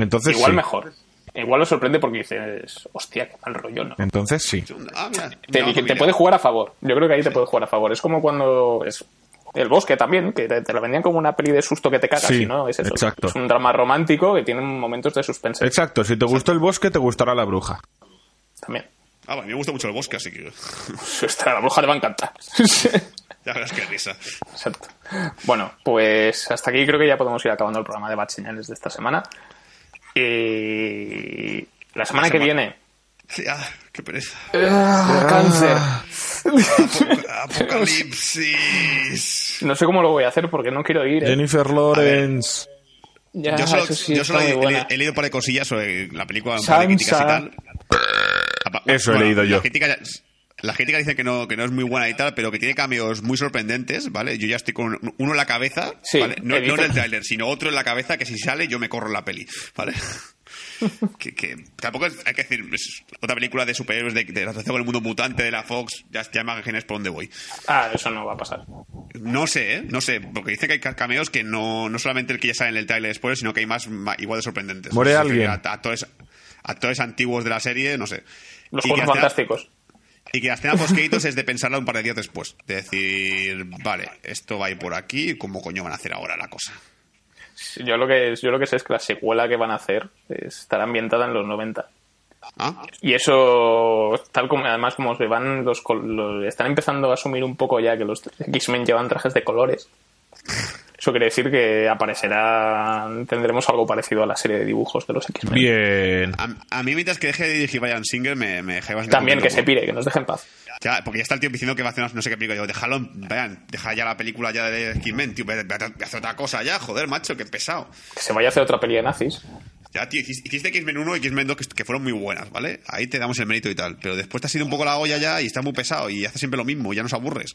Entonces igual sí. mejor. Igual os sorprende porque dices, hostia, qué mal rollo, ¿no? Entonces sí. Ah, mira. Te, No, puede jugar a favor. Yo creo que ahí te puede jugar a favor. Es como cuando es el bosque también, que te, te la vendían como una peli de susto que te cagas Sí, y no es eso. exacto. Es un drama romántico que tiene momentos de suspense Exacto. Si te gustó el bosque, te gustará la bruja. también. Ah, bueno, a mí me gusta mucho el bosque, así que. [laughs] La bruja te va a encantar. [laughs] Ya verás qué risa. Exacto. Bueno, pues hasta aquí creo que ya podemos ir acabando el programa de Bad Señales de esta semana. Y la semana que semana- viene. Sí, ah, qué pereza. cáncer. Apocalipsis. No sé cómo lo voy a hacer porque no quiero ir. ¿eh? Jennifer Lawrence. Ya, yo solo, sí, yo solo he, leído un par de cosillas sobre la película, un par de críticas y tal. Eso he leído yo. Las críticas, la crítica dice que no, que no es muy buena y tal, pero que tiene cambios muy sorprendentes, ¿vale? Yo ya estoy con uno en la cabeza, Sí, ¿vale? No, no en el tráiler, sino otro en la cabeza que si sale yo me corro en la peli, ¿vale? [laughs] que, que tampoco es- hay que decir, es otra película de superhéroes de, de la asociación con el mundo mutante de la Fox, ya, ya me imaginas por dónde voy. Ah, eso no va a pasar. No sé, ¿eh? No sé, porque dice que hay ca- cameos que no, no solamente el que ya sale en el tráiler después, sino que hay más igual de sorprendentes. ¿Muere No sé si alguien? Actores, actores antiguos de la serie, no sé. Los Y juegos fantásticos. Y que la escena post es de pensarla un par de días después. De decir, vale, esto va a ir por aquí, ¿cómo coño van a hacer ahora la cosa? Yo lo que yo lo que sé es que la secuela que van a hacer estará ambientada en los 90. ¿Ah? Y eso, tal como además como se van los, los- están empezando a asumir un poco ya que los X-Men llevan trajes de colores. Eso quiere decir que aparecerá, tendremos algo parecido a la serie de dibujos de los X-Men. Bien. A, a mí, mientras que deje de dirigir Brian Singer, me, me deja bastante También que se pire, que nos deje en paz. Ya, porque ya está el tío diciendo que va a hacer no sé qué película. Digo, déjalo, vean, deja ya la película ya de X-Men, tío, ve- ve- ve- haz otra cosa ya, joder, macho, qué pesado. Que se vaya a hacer otra peli de nazis. Ya, tío, hiciste X-Men 1 y X-Men 2 que, que fueron muy buenas, ¿vale? Ahí te damos el mérito y tal. Pero después te has ido un poco la olla ya y estás muy pesado y haces siempre lo mismo ya nos aburres.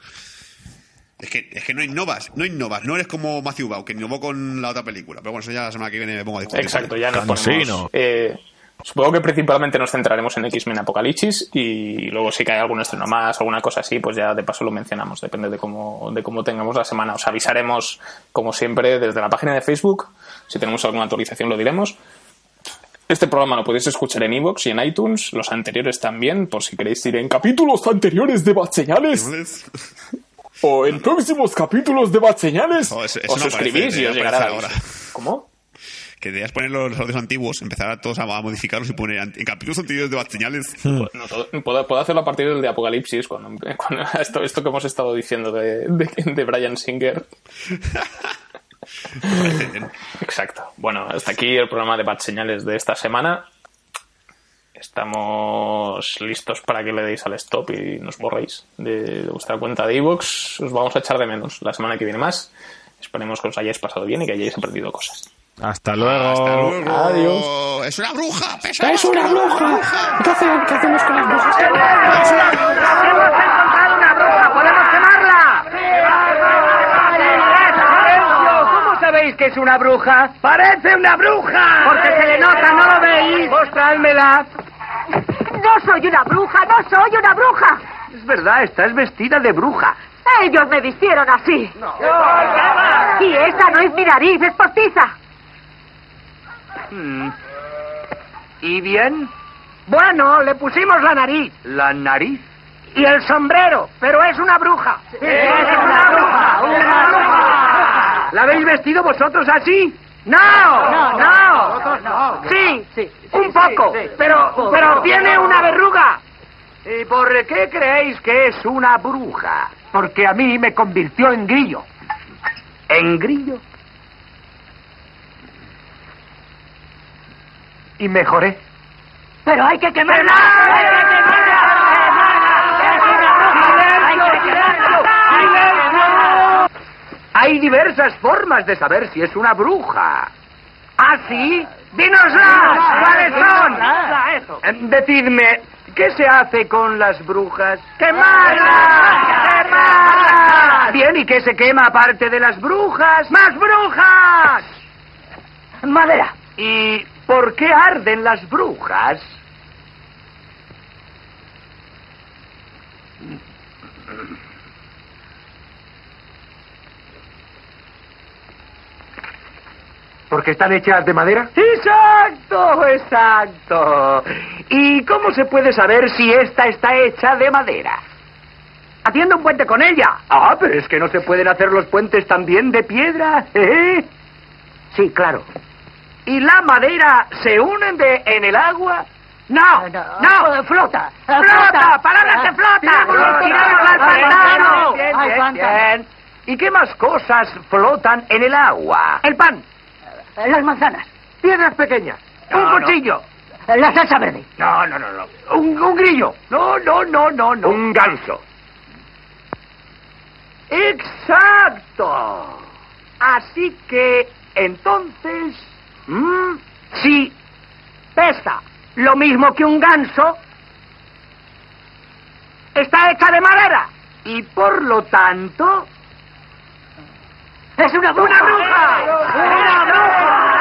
Es que, es que no innovas, no innovas. No eres como Matthew Vaughn, que innovó con la otra película. Pero bueno, eso ya la semana que viene me pongo a discutir. Exacto, ya nos ponemos... eh, supongo que principalmente nos centraremos en X-Men Apocalipsis y luego si cae algún estreno más, alguna cosa así, pues ya de paso lo mencionamos, depende de cómo, de cómo tengamos la semana. Os avisaremos, como siempre, desde la página de Facebook. Si tenemos alguna actualización lo diremos. Este programa lo podéis escuchar en iVoox y en iTunes, los anteriores también, por si queréis ir en capítulos anteriores de Batseñales Entonces, o en próximos capítulos de Batseñales. Oh, eso- eso os no suscribís aparece, y os no llegará la. ¿Cómo? que debías poner los, audios antiguos, empezar a todos a, a modificarlos y poner en capítulos anteriores de señales. No, todo- puedo, puedo hacerlo a partir del de Apocalipsis, cuando, [laughs] cuando esto, esto que hemos estado diciendo de, de, de [laughs] Brian Singer. Exacto. Bueno, hasta aquí el programa de Bad Señales de esta semana. Estamos listos para que le deis al stop y nos borréis de, de vuestra cuenta de iVoox. Os vamos a echar de menos la semana que viene más. Esperemos que os hayáis pasado bien y que hayáis aprendido cosas. Hasta luego. Hasta luego. Adiós. ¡Es una bruja! pesada! ¡Es una bruja! ¿Qué, hace- qué hacemos con las brujas? ¡Hemos encontrado una bruja! ¡Podemos quemarla! ¿Cómo sabéis que es una bruja? ¡Parece una bruja! Porque se le nota, ¿no lo veis? Mostrádmela. No soy una bruja, no soy una bruja. Es verdad, estás vestida de bruja. Ellos me vistieron así. Y esa no es mi nariz, es postiza. Mm. ¿Y bien? Bueno, le pusimos la nariz. ¿La nariz? Y el sombrero, pero es una bruja. ¡Es una bruja! ¡Una bruja! ¿La habéis vestido vosotros así? ¡No! ¡No! no. Sí, sí, un poco, pero, pero tiene una verruga. ¿Y por qué creéis que es una bruja? Porque a mí me convirtió en grillo. ¿En grillo? Y mejoré. Pero hay que quemarla. Hay diversas formas de saber si es una bruja. ¿Ah, sí? ¡Dínoslas! ¿Cuáles son? Eh, Decidme, ¿qué se hace con las brujas? ¡Quemarlas! ¡Quemarlas! Bien, ¿y qué se quema aparte de las brujas? ¡Más brujas! Madera. ¿Y por qué arden las brujas? ¿Porque están hechas de madera? Exacto, exacto. ¿Y cómo se puede saber si esta está hecha de madera? Haciendo un puente con ella. Ah, pero es que no se pueden hacer los puentes también de piedra. ¿eh? Sí, claro. ¿Y la madera se unen de, en el agua? No, no, Flota. ¡Flota! ¡Palabras de flota! Tirémoslo, ¡Tirémoslo al tirémoslo. pantano! Bien, bien, bien. ¿Y qué más cosas flotan en el agua? El pan, Las manzanas. piedras pequeñas, un cuchillo. La salsa verde. No, no, no, no. Un, un grillo. No, no, no, no, no. Un ganso. Exacto. Así que, entonces, mm, si pesa lo mismo que un ganso, está hecha de madera. Y por lo tanto... ¡Es una bruja! ¡Una bruja! ¡Una bruja!